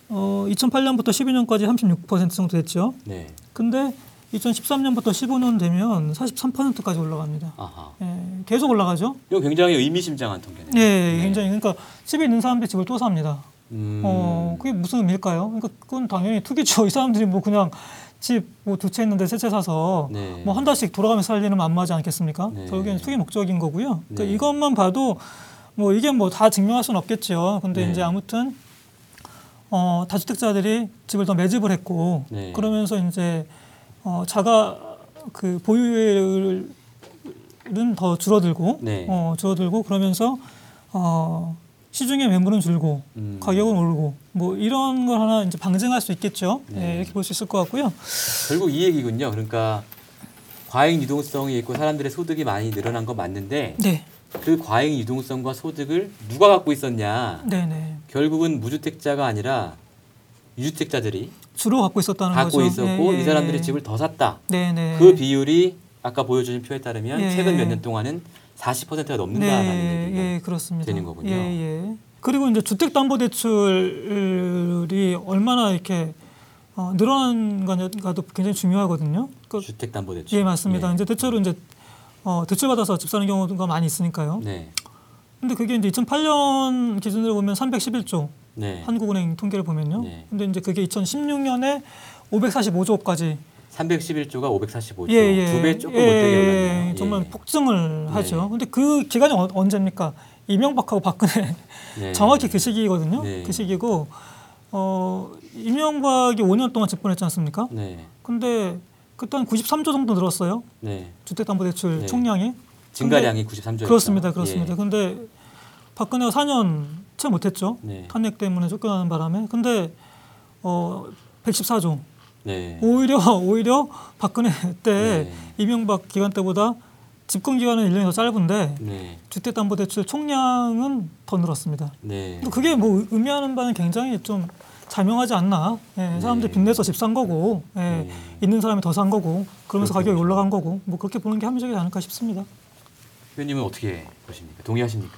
어, 2008년부터 12년까지 36% 정도 됐죠. 네. 근데 2013년부터 15년 되면 43%까지 올라갑니다. 아하. 예, 계속 올라가죠. 이거 굉장히 의미심장한 통계네요. 예, 네. 굉장히 그러니까 집에 있는 사람들이 집을 또 삽니다. 음. 어, 그게 무슨 의미일까요? 그러니까 그건 당연히 투기죠. 이 사람들이 뭐 그냥 집뭐두채 있는데 세 채 사서 네. 뭐한 달씩 돌아가면서 살 일은 만만하지 않겠습니까? 네. 결국엔 투기 목적인 거고요. 그러니까 네. 이것만 봐도 뭐 이게 뭐 다 증명할 수는 없겠죠. 근데 네. 이제 아무튼 어, 다주택자들이 집을 더 매집을 했고 네. 그러면서 이제 어, 자가 그 보유율은 더 줄어들고 네. 어, 줄어들고 그러면서 어, 시중의 매물은 줄고 음. 가격은 오르고 뭐 이런 걸 하나 이제 방증할 수 있겠죠. 네. 네, 이렇게 볼 수 있을 것 같고요. 결국 이 얘기군요. 그러니까 과잉 유동성이 있고 사람들의 소득이 많이 늘어난 건 맞는데 네, 그 과잉 유동성과 소득을 누가 갖고 있었냐? 네, 네. 결국은 무주택자가 아니라 유주택자들이 주로 갖고 있었다는 갖고 거죠. 있었고 예, 이 예. 사람들이 집을 더 샀다. 네, 네. 그 비율이 아까 보여주신 표에 따르면 예. 최근 몇 년 동안은 40%가 넘는다라는 네, 얘기가 예, 그렇습니다. 되는 거군요. 예, 예. 그리고 이제 주택담보대출이 얼마나 이렇게 어, 늘어난가도 굉장히 중요하거든요. 그, 주택담보대출. 예, 맞습니다. 예. 이제 대출을 이제 어, 대출 받아서 집 사는 경우가 많이 있으니까요. 네, 근데 그게 이제 2008년 기준으로 보면 311조 네. 한국은행 통계를 보면요. 네. 근데 이제 그게 2016년에 545조까지 311조가 545조, 예, 예. 두배 조금 예, 못되게 예, 올랐네요. 정말 예. 폭증을 네. 하죠. 근데 그 기간이 어, 언제입니까? 이명박하고 박근혜 네. 정확히 그 시기거든요. 네. 그 시기고 어 이명박이 5년 동안 집권했지 않습니까? 네, 근데 그때 한 93조 정도 늘었어요. 네. 주택담보대출 네. 총량이. 증가량이 93조였죠. 그렇습니다, 그렇습니다. 근데 박근혜가 4년 채 못했죠. 네. 탄핵 때문에 쫓겨나는 바람에. 근데 어 114조. 네. 오히려 오히려 박근혜 때 네. 이명박 기간 때보다 집권 기간은 1년이 더 짧은데 네. 주택담보대출 총량은 더 늘었습니다. 네. 그게 뭐 의미하는 바는 굉장히 좀 자명하지 않나. 예, 사람들이 네. 빚내서 집 산 거고, 예, 네. 있는 사람이 더 산 거고, 그러면서. 가격이 올라간 거고, 뭐 그렇게 보는 게 합리적이지 않을까 싶습니다. 의원님은 어떻게 보십니까? 동의하십니까?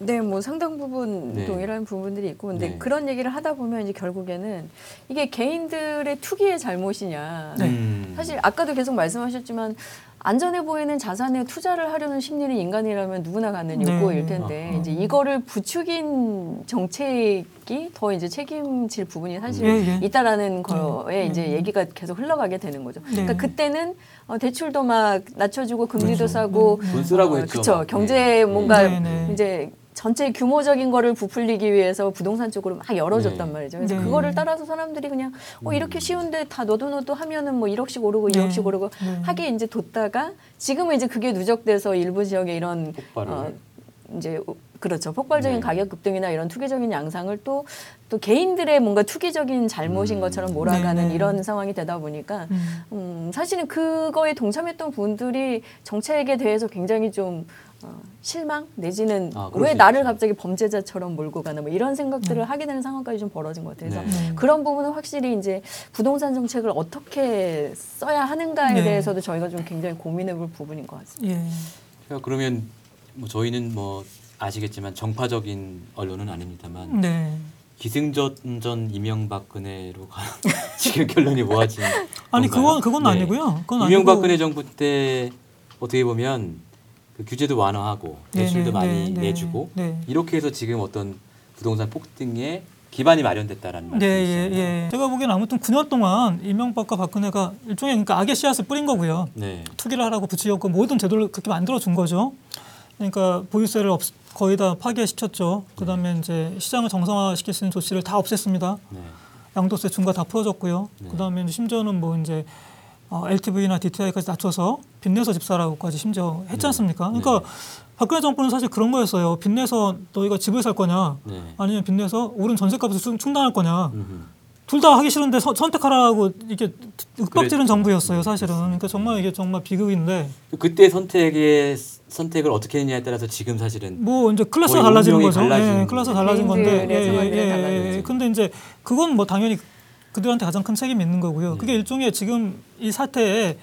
네, 뭐 상당 부분 네. 동일한 부분들이 있고, 근데 네. 그런 얘기를 하다 보면 이제 결국에는 이게 개인들의 투기의 잘못이냐. 네. 음. 사실 아까도 계속 말씀하셨지만 안전해 보이는 자산에 투자를 하려는 심리는 인간이라면 누구나 갖는 네. 욕구일 텐데 아. 이제 이거를 부추긴 정책이 더 이제 책임질 부분이 사실 예, 예. 있다라는 거에 네. 이제 네. 얘기가 계속 흘러가게 되는 거죠. 네. 그러니까 그때는 어, 대출도 막 낮춰주고 금리도 그렇죠. 싸고 네. 돈 쓰라고 어, 했죠. 그쵸. 막. 경제 네. 뭔가 네, 네. 이제 전체 규모적인 거를 부풀리기 위해서 부동산 쪽으로 막 열어줬단 네. 말이죠. 그래서 네. 그거를 따라서 사람들이 그냥 어 이렇게 쉬운데 다 너도 너도 하면은 뭐 1억씩 오르고 네. 2억씩 오르고 네. 하게 이제 뒀다가 지금은 이제 그게 누적돼서 일부 지역에 이런 폭발을. 어, 이제 그렇죠 폭발적인 네. 가격 급등이나 이런 투기적인 양상을 또 또 개인들의 뭔가 투기적인 잘못인 음. 것처럼 몰아가는 네, 네. 이런 상황이 되다 보니까 음. 음, 사실은 그거에 동참했던 분들이 정책에 대해서 굉장히 좀 어, 실망 내지는 아, 왜수 나를 있죠. 갑자기 범죄자처럼 몰고 가나 뭐 이런 생각들을 하게 되는 상황까지 좀 벌어진 것 같아요. 그래서 네. 네. 그런 부분은 확실히 이제 부동산 정책을 어떻게 써야 하는가에 네. 대해서도 저희가 좀 굉장히 고민해볼 부분인 것 같습니다. 예. 제가 그러면 뭐 저희는 뭐 아시겠지만 정파적인 언론은 아닙니다만 네. 기승전전 이명박근혜로 가 지금 결론이 모아진 아니 건가요? 그건 그건 네. 아니고요. 그건 이명박근혜 아니고 정부 때 어떻게 보면 그 규제도 완화하고 네, 대출도 네, 많이 네, 네. 내주고 네. 이렇게 해서 지금 어떤 부동산 폭등에 기반이 마련됐다라는 네, 말씀이시잖아요. 예, 예. 제가 보기에는 아무튼 9년 동안 이명박과 박근혜가 일종의 그러니까 악의 씨앗을 뿌린 거고요. 네. 투기를 하라고 부추겼고 모든 제도를 그렇게 만들어 준 거죠. 그러니까 보유세를 없, 거의 다 파괴시켰죠. 그다음에 이제 시장을 정상화시킬 수 있는 조치를 다 없앴습니다. 네. 양도세 중과 다 풀어졌고요. 네. 그다음에 심지어는 뭐 이제 어, LTV나 DTI까지 낮춰서 빚내서 집사라고까지 심지어 했지 네. 않습니까? 그러니까 박근혜 정부는 사실 그런 거였어요. 빚내서 너희가 집을 살 거냐, 네. 아니면 빚내서 오른 전세값을 충- 충당할 거냐. 둘 다 하기 싫은데 서- 선택하라고 이게 윽박지른. 정부였어요, 네, 사실은. 그러니까 정말 이게 정말 비극인데 그때 선택의 선택을 어떻게 했냐에 따라서 지금 사실은 뭐 이제 클래스가 달라지는 거죠. 달라진 예, 클래스가 달라진 건데. 개인들의 생활들이 달라지죠. 근데 이제 그건 뭐 당연히 그들한테 가장 큰 책임이 있는 거고요. 네. 그게 일종의 지금 이 사태에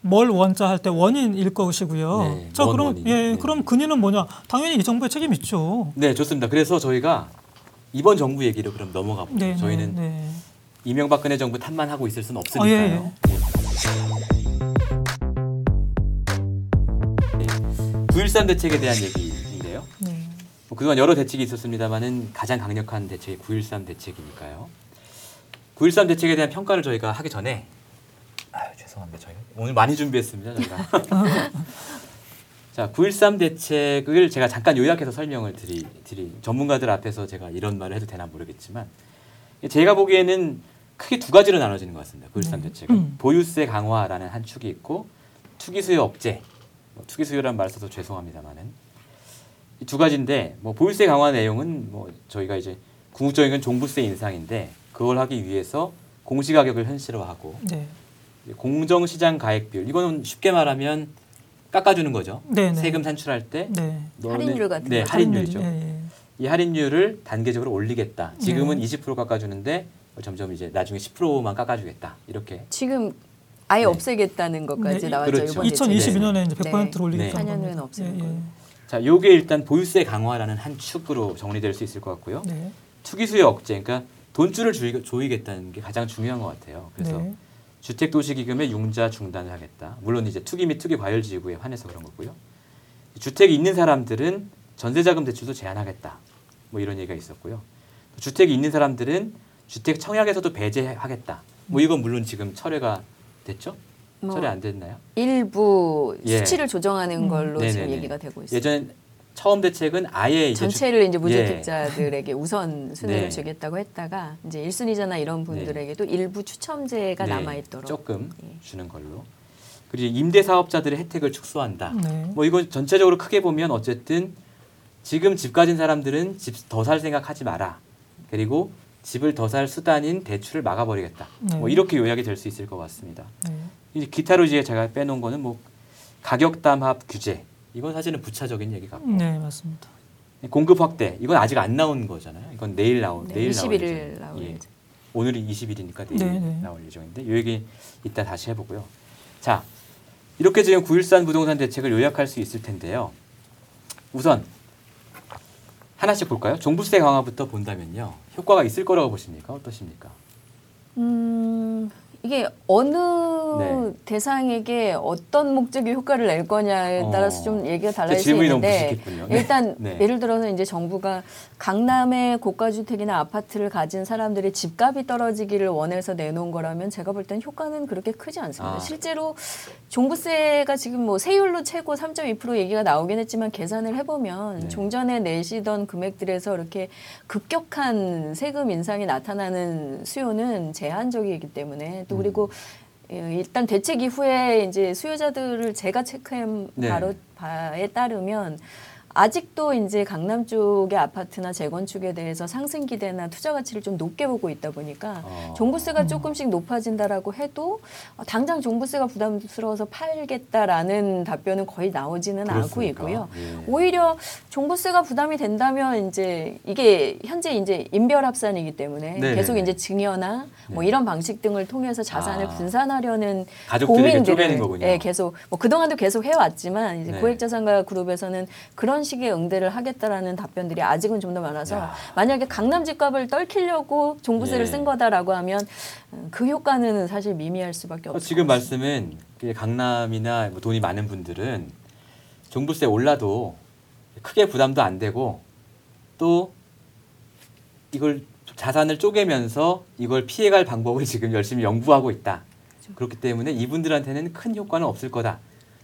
뭘 원자 할 때 원인일 것이고요. 네, 자, 뭔 그럼 원인. 예, 네. 그럼 근인은 뭐냐? 당연히 이 정부의 책임 있죠. 네 좋습니다. 그래서 저희가 이번 정부 얘기로 그럼 넘어가 볼게요. 네, 저희는 네, 네. 이명박근혜 정부 탓만 하고 있을 수는 없으니까요. 아, 예, 네. 9.13 대책에 대한 얘기인데요. 네. 뭐 그동안 여러 대책이 있었습니다만은 가장 강력한 대책이 9.13 대책이니까요. 9.13 대책에 대한 평가를 저희가 하기 전에 아유 죄송합니다. 저희가 오늘 많이 준비했습니다. 저희가. 자, 9.13 대책을 제가 잠깐 요약해서 설명을 드리, 드리 전문가들 앞에서 제가 이런 말을 해도 되나 모르겠지만 제가 보기에는 크게 두 가지로 나눠지는 것 같습니다. 9.13 대책은 음. 보유세 강화라는 한 축이 있고 투기 수요 억제. 뭐 투기 수요라는 말 써서 죄송합니다만은 이 두 가지인데 뭐 보유세 강화 내용은 뭐 저희가 이제 궁극적인 건 종부세 인상인데 그걸 하기 위해서 공시가격을 현실화하고 네. 공정시장 가액 비율 이거는 쉽게 말하면 깎아주는 거죠. 네, 네. 세금 산출할 때 네. 너네- 할인율 같은 네, 거. 할인율이죠. 예, 예. 이 할인율을 단계적으로 올리겠다. 지금은 네. 20% 깎아주는데 점점 이제 나중에 10%만 깎아주겠다. 이렇게 지금 아예 네. 없애겠다는 것까지 네, 나왔죠. 그렇죠. 이번 대책에. 2022년에 이제 네. 100%로 올리겠다는 네. 4년 후에는 겁니다. 없애는. 거예요. 자, 요게 일단 보유세 강화라는 한 축으로 정리될 수 있을 것 같고요. 네. 투기 수요 억제, 그러니까 돈줄을 조이, 조이 겠다는 게 가장 중요한 것 같아요. 그래서 네. 주택 도시 기금의 융자 중단을 하겠다. 물론 이제 투기 및 투기 과열 지구에 한해서 그런 거고요. 주택이 있는 사람들은 전세자금 대출도 제한하겠다. 뭐 이런 얘기가 있었고요. 주택이 있는 사람들은 주택 청약에서도 배제하겠다. 뭐 이건 물론 지금 철회가 됐죠? 뭐 철회 안 됐나요? 일부 예. 수치를 조정하는 음. 걸로 지금 네네네. 얘기가 되고 있어요. 예전 처음 대책은 아예 이제 주- 전체를 이제 예. 무주택자들에게 우선 순위를 네. 주겠다고 했다가 이제 1순위자나 이런 분들에게도 일부 추첨제가 네, 남아 있도록 조금 예. 주는 걸로. 그리고 임대 사업자들의 혜택을 축소한다. 네. 뭐 이거 전체적으로 크게 보면 어쨌든 지금 집 가진 사람들은 집 더 살 생각하지 마라. 그리고 집을 더 살 수단인 대출을 막아버리겠다. 네. 뭐 이렇게 요약이 될 수 있을 것 같습니다. 네. 이제 기타로 이제 제가 빼놓은 거는 뭐 가격 담합 규제. 이건 사실은 부차적인 얘기 같고 네, 맞습니다. 공급 확대. 이건 아직 안 나온 거잖아요. 이건 내일 나올 네, 내일 나올 21일 예정이에요. 나올 예. 예정. 오늘이 20일이니까 내일 네, 네. 나올 예정인데 이 얘기 이따 다시 해보고요. 자 이렇게 지금 9.13 부동산 대책을 요약할 수 있을 텐데요. 우선 하나씩 볼까요? 종부세 강화부터 본다면요. 효과가 있을 거라고 보십니까? 어떠십니까? 음, 이게 어느 네. 대상에게 어떤 목적의 효과를 낼 거냐에 어. 따라서 좀 얘기가 제 달라질 수 있는데. 네. 일단 네. 예를 들어서 이제 정부가 강남의 고가 주택이나 아파트를 가진 사람들의 집값이 떨어지기를 원해서 내놓은 거라면 제가 볼 땐 효과는 그렇게 크지 않습니다. 아. 실제로 종부세가 지금 뭐 세율로 최고 3.2% 얘기가 나오긴 했지만 계산을 해보면 네. 종전에 내시던 금액들에서 이렇게 급격한 세금 인상이 나타나는 수요는 제한적이기 때문에. 그리고 예, 일단 대책 이후에 이제 수요자들을 제가 체크한 네. 바로 바에 따르면 아직도 이제 강남 쪽의 아파트나 재건축에 대해서 상승 기대나 투자 가치를 좀 높게 보고 있다 보니까 어. 종부세가 조금씩 높아진다라고 해도 어, 당장 종부세가 부담스러워서 팔겠다라는 답변은 거의 나오지는 않고 그렇습니까? 있고요. 예. 오히려 종부세가 부담이 된다면 이제 이게 현재 이제 인별 합산이기 때문에 네네네. 계속 이제 증여나 뭐 네. 이런 방식 등을 통해서 자산을 아. 분산하려는 고민들을. 예, 계속 뭐 그동안도 계속 해왔지만 이제 네. 고액자산가 그룹에서는 그런 식의 응대를 하겠다라는 답변들이 아직은 좀 더 많아서 야. 만약에 강남 집값을 떨키려고 종부세를 예. 쓴 거다라고 하면 음, 그 효과는 사실 미미할 수밖에 어, 없어요. 지금 말씀은 그 강남이나 뭐 돈이 많은 분들은 종부세 올라도 크게 부담도 안 되고 또 이걸 자산을 쪼개면서 이걸 피해갈 방법을 지금 열심히 연구하고 있다. 그렇기 때문에 이분들한테는 큰 효과는 없을 거다.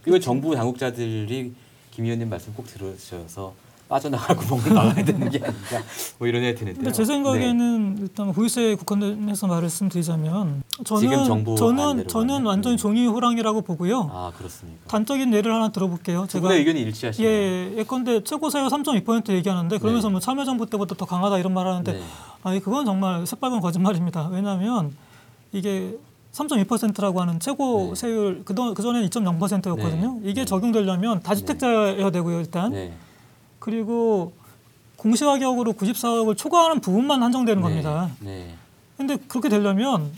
이건 정부 당국자들이 김 의원님 말씀 꼭 들으셔서 빠져나갈 구멍을 막아야 되는 게 아닌가 뭐 이런 생각이 드는데요. 근데 제 생각에는 일단 보유세 국한해서 말씀드리자면 저는 저는 저는 가면? 완전히 네. 종이 호랑이라고 보고요. 아 그렇습니까? 단적인 예를 하나 들어볼게요. 두 분의 의견이 일치하시네요. 예, 예컨대 최고세율 3.2% 얘기하는데 그러면서 네. 뭐 참여정부 때보다 더 강하다 이런 말 하는데 네. 아니 그건 정말 새빨간 거짓말입니다. 왜냐하면 이게 3.2%라고 하는 최고 네. 세율 그동 그전에는 2.0%였거든요. 네. 이게 네. 적용되려면 다주택자여야 되고요, 일단. 네. 그리고 공시가격으로 94억을 초과하는 부분만 한정되는 겁니다. 네. 근데 그렇게 되려면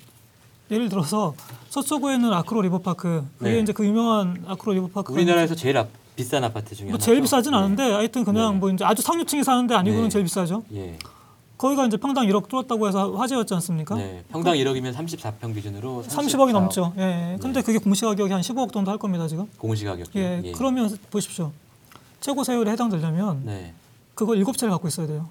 예를 들어서 서초구에는 아크로 리버파크 그게 네. 이제 그 유명한 아크로 리버파크 우리나라에서 제일 아, 비싼 아파트 중에 뭐 하나죠. 제일 비싸진 네. 않은데 하여튼 그냥 네. 뭐 이제 아주 상류층이 사는데 아니고는 네. 제일 비싸죠. 예. 거기가 이제 평당 1억 뚫었다고 해서 화제였지 않습니까? 네. 평당 1억이면 34평 기준으로 30 억이 34억. 넘죠. 예. 근데 그게 공시 가격이 한 15억 정도 할 겁니다, 지금. 공시 가격. 예. 그러면 보십시오. 최고 세율에 해당되려면 네. 그걸 7채를 갖고 있어야 돼요.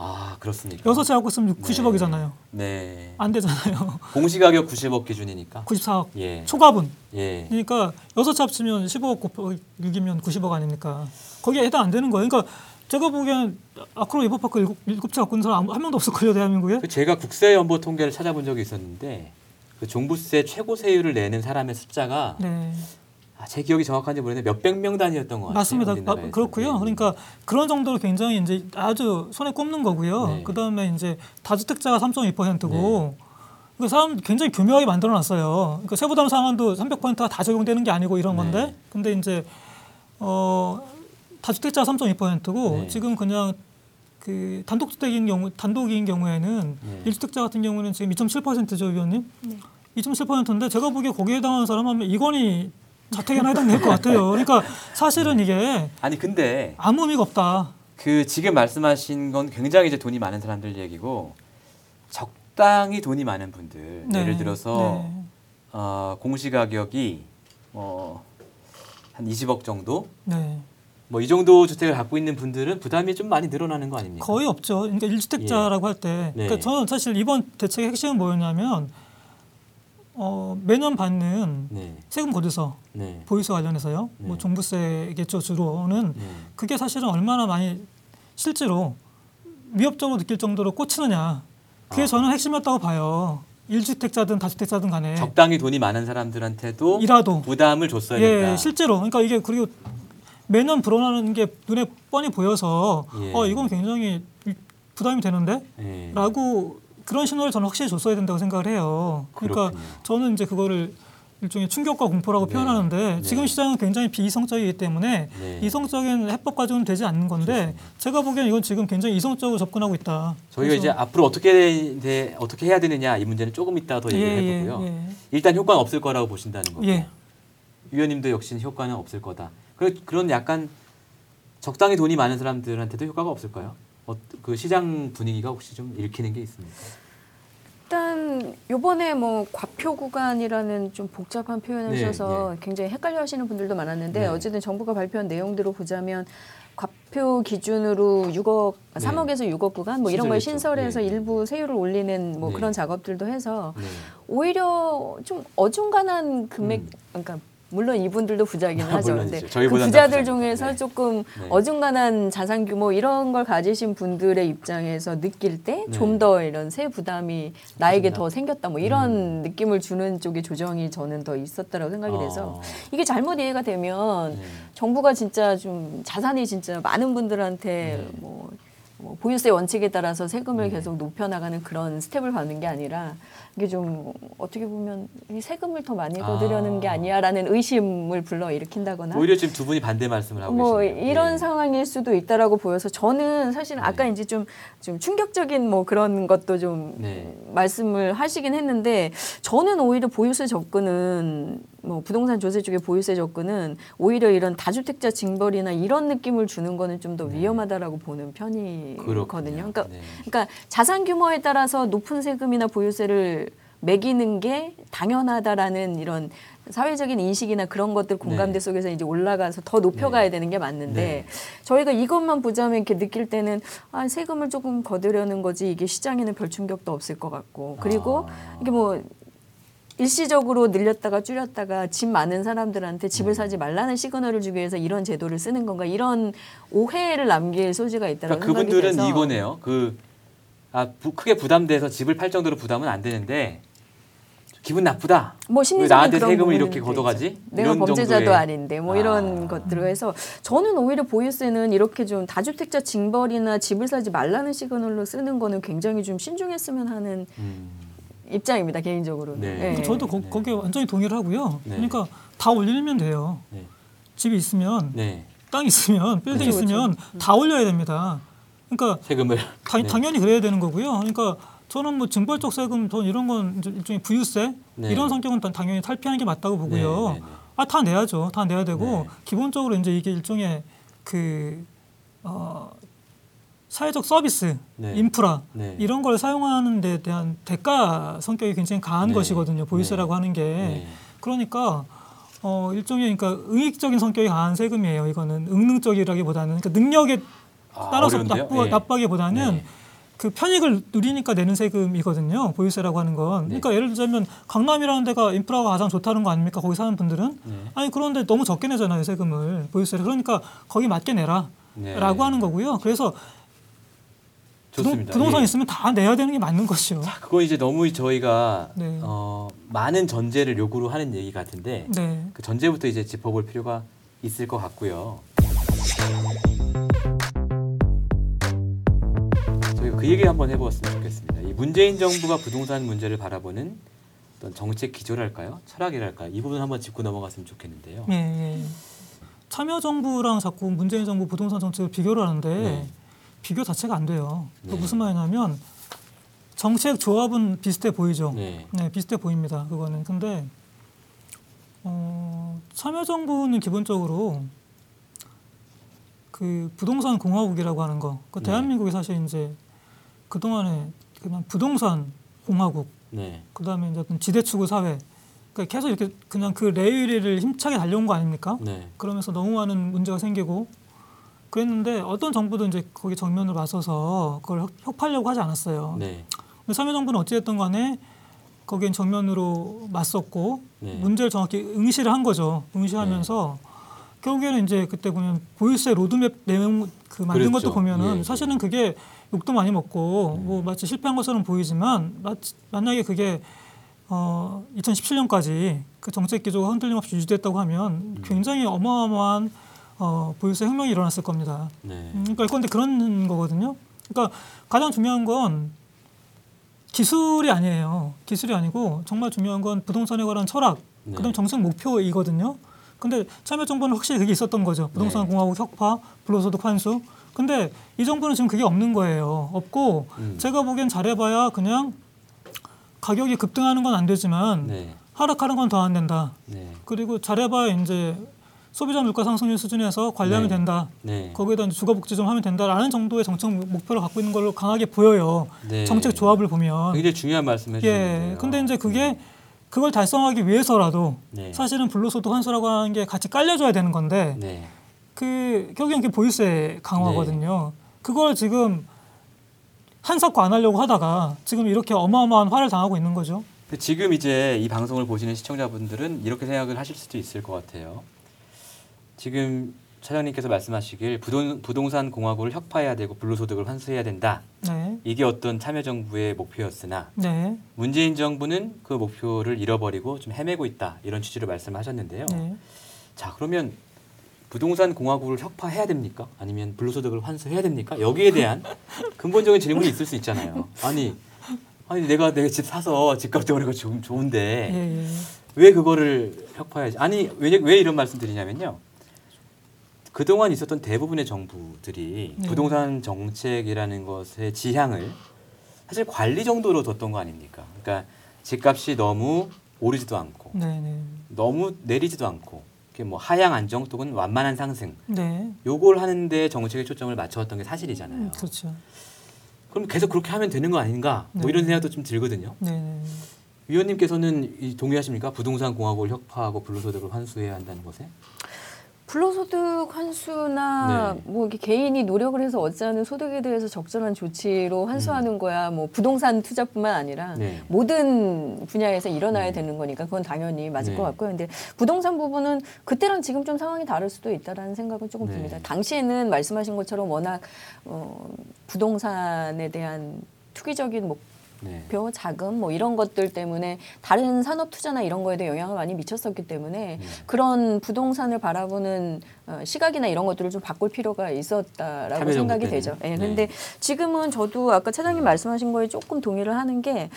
아 그렇습니까? 여섯 채 갖고 있으면 90억이잖아요. 네. 안 되잖아요. 공시 가격 90억 기준이니까. 94억. 예. 초과분. 예. 그러니까 여섯 채 합치면 15억 곱하기 6이면 90억 아닙니까? 거기에 해당 안 되는 거예요. 그러니까 제가 보기엔 아크로 리버파크 일곱, 일곱 채 갖고 있는 사람 한 명도 없을걸요, 대한민국에? 그 제가 국세 연보 통계를 찾아본 적이 있었는데 그 종부세 최고 세율을 내는 사람의 숫자가 네. 아, 제 기억이 정확한지 모르겠는데 몇백 명 단위였던 것 같아요. 맞습니다. 마- 그렇고요. 예. 그러니까 그런 정도로 굉장히 이제 아주 손에 꼽는 거고요. 네. 그 다음에 이제 다주택자가 3.2%고 그 사람 굉장히 교묘하게 만들어 놨어요. 그러니까 세부담 상환도 300%가 다 적용되는 게 아니고 이런 네. 건데. 근데 이제 어 다주택자가 3.2%고 네. 지금 그냥 그 단독주택인 경우 단독인 경우에는 네. 일주택자 같은 경우는 지금 2.7%죠, 위원님. 2.7%인데 제가 보기에 거기에 해당하는 사람 하면 이건희 자택에나 해당될 것 같아요. 그러니까 사실은 이게 아니 근데 아무 의미가 없다. 그 지금 말씀하신 건 굉장히 이제 돈이 많은 사람들 얘기고 적당히 돈이 많은 분들 네. 예를 들어서 네. 어, 공시가격이 뭐한 20억 정도 네. 뭐 이 정도 주택을 갖고 있는 분들은 부담이 좀 많이 늘어나는 거 아닙니까? 거의 없죠. 그러니까 일주택자라고 할 때. 네. 그러니까 저는 사실 이번 대책의 핵심은 뭐였냐면 어, 매년 받는 네, 세금 고지서 네, 보유세 관련해서요. 네. 뭐 종부세겠죠 주로는 네. 그게 사실은 얼마나 많이 실제로 위협적으로 느낄 정도로 꽂히느냐. 그게 아. 저는 핵심이었다고 봐요. 일주택자든 다주택자든 간에 적당히 돈이 많은 사람들한테도 이라도 부담을 줬어야 예, 된다. 실제로 그러니까 이게 그리고 매년 불어나는 게 눈에 뻔히 보여서 예. 어 이건 굉장히 부담이 되는데라고 예. 그런 신호를 저는 확실히 줬어야 된다고 생각을 해요. 그러니까 그렇군요. 저는 이제 그거를 일종의 충격과 공포라고 네. 표현하는데 네. 지금 시장은 굉장히 비이성적이기 때문에 네. 이성적인 해법 가지고는 되지 않는 건데 제가 보기엔 이건 지금 굉장히 이성적으로 접근하고 있다. 저희가 이제 앞으로 어떻게 돼, 어떻게 해야 되느냐 이 문제는 조금 이따 더 예, 얘기를 예, 해보고요. 예. 일단 효과는 없을 거라고 보신다는 거고 예. 위원님도 역시 효과는 없을 거다. 그 그런 약간 적당히 돈이 많은 사람들한테도 효과가 없을까요? 어, 그 시장 분위기가 혹시 좀 읽히는 게 있습니까? 일단 요번에 뭐 과표 구간이라는 좀 복잡한 표현을 네, 써서 굉장히 헷갈려 하시는 분들도 많았는데 네. 어쨌든 정부가 발표한 내용대로 보자면 과표 기준으로 6억, 네. 3억에서 6억 구간 뭐 이런 걸. 신설해서 예. 일부 세율을 올리는 뭐 네. 그런 작업들도 해서 네. 오히려 좀 어중간한 금액, 음. 그러니까 물론 이분들도 부자긴 하죠. 물론이죠. 근데 그 부자들. 중에서 네. 조금 네. 어중간한 자산 규모 이런 걸 가지신 분들의 입장에서 느낄 때 네. 좀더 이런 세 부담이 나에게. 더 생겼다 뭐 이런 느낌을 주는 쪽의 조정이 저는 더 있었다라고 생각이 돼서 어, 이게 잘못 이해가 되면 네. 정부가 진짜 좀 자산이 진짜 많은 분들한테 네. 뭐, 뭐 보유세 원칙에 따라서 세금을 네. 계속 높여 나가는 그런 스텝을 밟는 게 아니라 이게 좀 어떻게 보면 이 세금을 더 많이 거두려는 아. 게 아니야라는 의심을 불러 일으킨다거나 오히려 지금 두 분이 반대 말씀을 하고 뭐 계시네요. 이런 예. 상황일 수도 있다라고 보여서 저는 사실 아까 이제 좀, 좀 충격적인 뭐 그런 것도 좀 네. 말씀을 하시긴 했는데 저는 오히려 보유세 접근은 뭐 부동산 조세 쪽의 보유세 접근은 오히려 이런 다주택자 징벌이나 이런 느낌을 주는 거는 좀더 네. 위험하다라고 보는 편이거든요. 그러니까 네. 그러니까 자산 규모에 따라서 높은 세금이나 보유세를 매기는 게 당연하다라는 이런 사회적인 인식이나 그런 것들 공감대 네. 속에서 이제 올라가서 더 높여가야 되는 게 맞는데 네. 저희가 이것만 보자면 이렇게 느낄 때는 아 세금을 조금 거두려는 거지 이게 시장에는 별 충격도 없을 것 같고 그리고 아. 이게 뭐 일시적으로 늘렸다가 줄였다가 집 많은 사람들한테 집을 사지 말라는 시그널을 주기 위해서 이런 제도를 쓰는 건가 이런 오해를 남길 소지가 있다고 그러니까 그분들은 돼서 이거네요. 그 아, 부- 크게 부담돼서 집을 팔 정도로 부담은 안 되는데 기분 나쁘다. 뭐왜 심리적인 나한테 세금을 이렇게 걷어가지? 있죠. 내가 범죄자도 정도의- 아닌데 뭐 이런 아. 것들을 해서 저는 오히려 보유세는 이렇게 좀 다주택자 징벌이나 집을 사지 말라는 시그널로 쓰는 거는 굉장히 좀 신중했으면 하는 음, 입장입니다 개인적으로. 네. 저도 거, 네. 거기에 완전히 동의를 하고요. 네. 그러니까 다 올리면 돼요. 네. 집이 있으면 네. 땅 있으면 빌딩 그렇죠, 있으면 다 올려야 됩니다. 그러니까 세금을 다, 네. 당연히 그래야 되는 거고요. 그러니까 저는 뭐 증벌적 세금 돈 이런 건 일종의 부유세 네. 이런 성격은 다- 당연히 탈피하는 게 맞다고 보고요. 네, 네, 네. 아다 내야죠. 다 내야 되고 네. 기본적으로 이제 이게 일종의 그 어, 사회적 서비스, 네. 인프라 네. 이런 걸 사용하는 데 대한 대가 성격이 굉장히 강한 네. 것이거든요. 보유세라고 하는 게. 네. 그러니까 어 일종의 그러니까 응익적인 성격이 강한 세금이에요. 이거는 응능적이라기보다는 그러니까 능력에 아, 따라서? 나쁘, 네. 나빠기보다는 네. 그 편익을 누리니까 내는 세금이거든요. 보유세라고 하는 건. 네. 그러니까 예를 들자면 강남이라는 데가 인프라가 가장 좋다는 거 아닙니까? 거기 사는 분들은 네. 아니 그런데 너무 적게 내잖아요 세금을 보유세를. 그러니까 거기 맞게 내라 라고 네. 하는 거고요. 그래서 좋습니다. 부동 산 예. 있으면 다 내야 되는 게 맞는 것이요. 자, 그거 이제 너무 저희가 네. 어, 많은 전제를 요구로 하는 얘기 같은데 네. 그 전제부터 이제 짚어볼 필요가 있을 것 같고요. 저희가 그 얘기 한번 해보았으면 좋겠습니다. 이 문재인 정부가 부동산 문제를 바라보는 어떤 정책 기조랄까요, 철학이랄까요, 이 부분 한번 짚고 넘어갔으면 좋겠는데요. 예, 예. 참여정부랑 자꾸 문재인 정부 부동산 정책을 비교를 하는데 네. 비교 자체가 안 돼요. 그 네. 무슨 말이냐면 정책 조합은 비슷해 보이죠. 네. 네, 비슷해 보입니다. 그거는. 근데 어, 참여정부는 기본적으로 그 부동산 공화국이라고 하는 거. 그 네. 대한민국이 사실 이제 그 동안에 그냥 부동산 공화국, 네. 그 다음에 이제 어떤 지대추구 사회. 그러니까 계속 이렇게 그냥 그 레일을 힘차게 달려온 거 아닙니까? 네. 그러면서 너무 많은 문제가 생기고 그랬는데 어떤 정부도 이제 거기 정면으로 맞서서 그걸 협- 협하려고 하지 않았어요. 네. 근데 참여 정부는 어찌됐든 간에 거기엔 정면으로 맞섰고 네. 문제를 정확히 응시를 한 거죠. 응시하면서 결국에는 이제 그때 보면 보유세 로드맵 내용 그 만든 그랬죠. 것도 보면은 예, 사실은 그게 욕도 많이 먹고 네. 뭐 마치 실패한 것처럼 보이지만 마- 만약에 그게 어 2017년까지 그 정책 기조가 흔들림 없이 유지됐다고 하면 음. 굉장히 어마어마한 어 보유세 혁명이 일어났을 겁니다. 네. 음, 그러니까 그런데 그런 거거든요. 그러니까 가장 중요한 건 기술이 아니에요. 기술이 아니고 정말 중요한 건 부동산에 관한 철학, 네. 그다음 정책 목표이거든요. 근데 참여정부는 확실히 그게 있었던 거죠. 부동산 네. 공화국 혁파, 불로소득 환수. 근데 이 정부는 지금 그게 없는 거예요. 없고 음. 제가 보기엔 잘해봐야 그냥 가격이 급등하는 건 안 되지만 네. 하락하는 건 더 안 된다. 네. 그리고 잘해봐야 이제 소비자 물가 상승률 수준에서 관리하면 네. 된다. 네. 거기에다 이제 주거 복지 좀 하면 된다라는 정도의 정책 목표를 갖고 있는 걸로 강하게 보여요. 네. 정책 조합을 보면. 굉장히 중요한 말씀을 해주셨는데요. 예. 근데 이제 그게 그걸 달성하기 위해서라도 네. 사실은 불로소득 환수라고 하는 게 같이 깔려줘야 되는 건데 네. 그 결국엔 그게 보유세 강화거든요. 그걸 지금 한석과 안 하려고 하다가 지금 이렇게 어마어마한 화를 당하고 있는 거죠. 지금 이제 이 방송을 보시는 시청자분들은 이렇게 생각을 하실 수도 있을 것 같아요. 지금 차장님께서 말씀하시길 부동, 부동산 공화국을 혁파해야 되고 불로소득을 환수해야 된다. 네. 이게 어떤 참여정부의 목표였으나 네. 문재인 정부는 그 목표를 잃어버리고 좀 헤매고 있다 이런 취지로 말씀하셨는데요. 네. 자 그러면 부동산 공화국을 혁파해야 됩니까? 아니면 불로소득을 환수해야 됩니까? 여기에 대한 근본적인 질문이 있을 수 있잖아요. 아니 아니 내가 내 집 사서 집값 때문에 좋, 좋은데 예, 예. 왜 그거를 혁파해야지? 아니 왜, 왜 이런 말씀 드리냐면요. 그동안 있었던 대부분의 정부들이 네. 부동산 정책이라는 것의 지향을 사실 관리 정도로 뒀던 거 아닙니까? 그러니까 집값이 너무 오르지도 않고 네, 네. 너무 내리지도 않고 뭐 하향 안정 또는 완만한 상승 네. 요걸 하는데 정책의 초점을 맞춰왔던 게 사실이잖아요. 음, 그렇죠. 그럼 계속 그렇게 하면 되는 거 아닌가? 뭐 네. 이런 생각도 좀 들거든요. 네, 네. 위원님께서는 이 동의하십니까? 부동산 공화국을 혁파하고 불로소득을 환수해야 한다는 것에? 불로소득 환수나 네. 뭐 이렇게 개인이 노력을 해서 얻지 않은 소득에 대해서 적절한 조치로 환수하는 거야 뭐 부동산 투자뿐만 아니라 음. 네. 모든 분야에서 일어나야 네. 되는 거니까 그건 당연히 맞을 네. 것 같고요. 근데 부동산 부분은 그때랑 지금 좀 상황이 다를 수도 있다라는 생각은 조금 네. 듭니다. 당시에는 말씀하신 것처럼 워낙 어, 부동산에 대한 투기적인 목 네. 표 자금 뭐 이런 것들 때문에 다른 산업 투자나 이런 거에도 영향을 많이 미쳤었기 때문에 네. 그런 부동산을 바라보는 어, 시각이나 이런 것들을 좀 바꿀 필요가 있었다라고 생각이 때는. 되죠. 예, 네. 근데 지금은 저도 아까 차장님 말씀하신 거에 조금 동의를 하는 게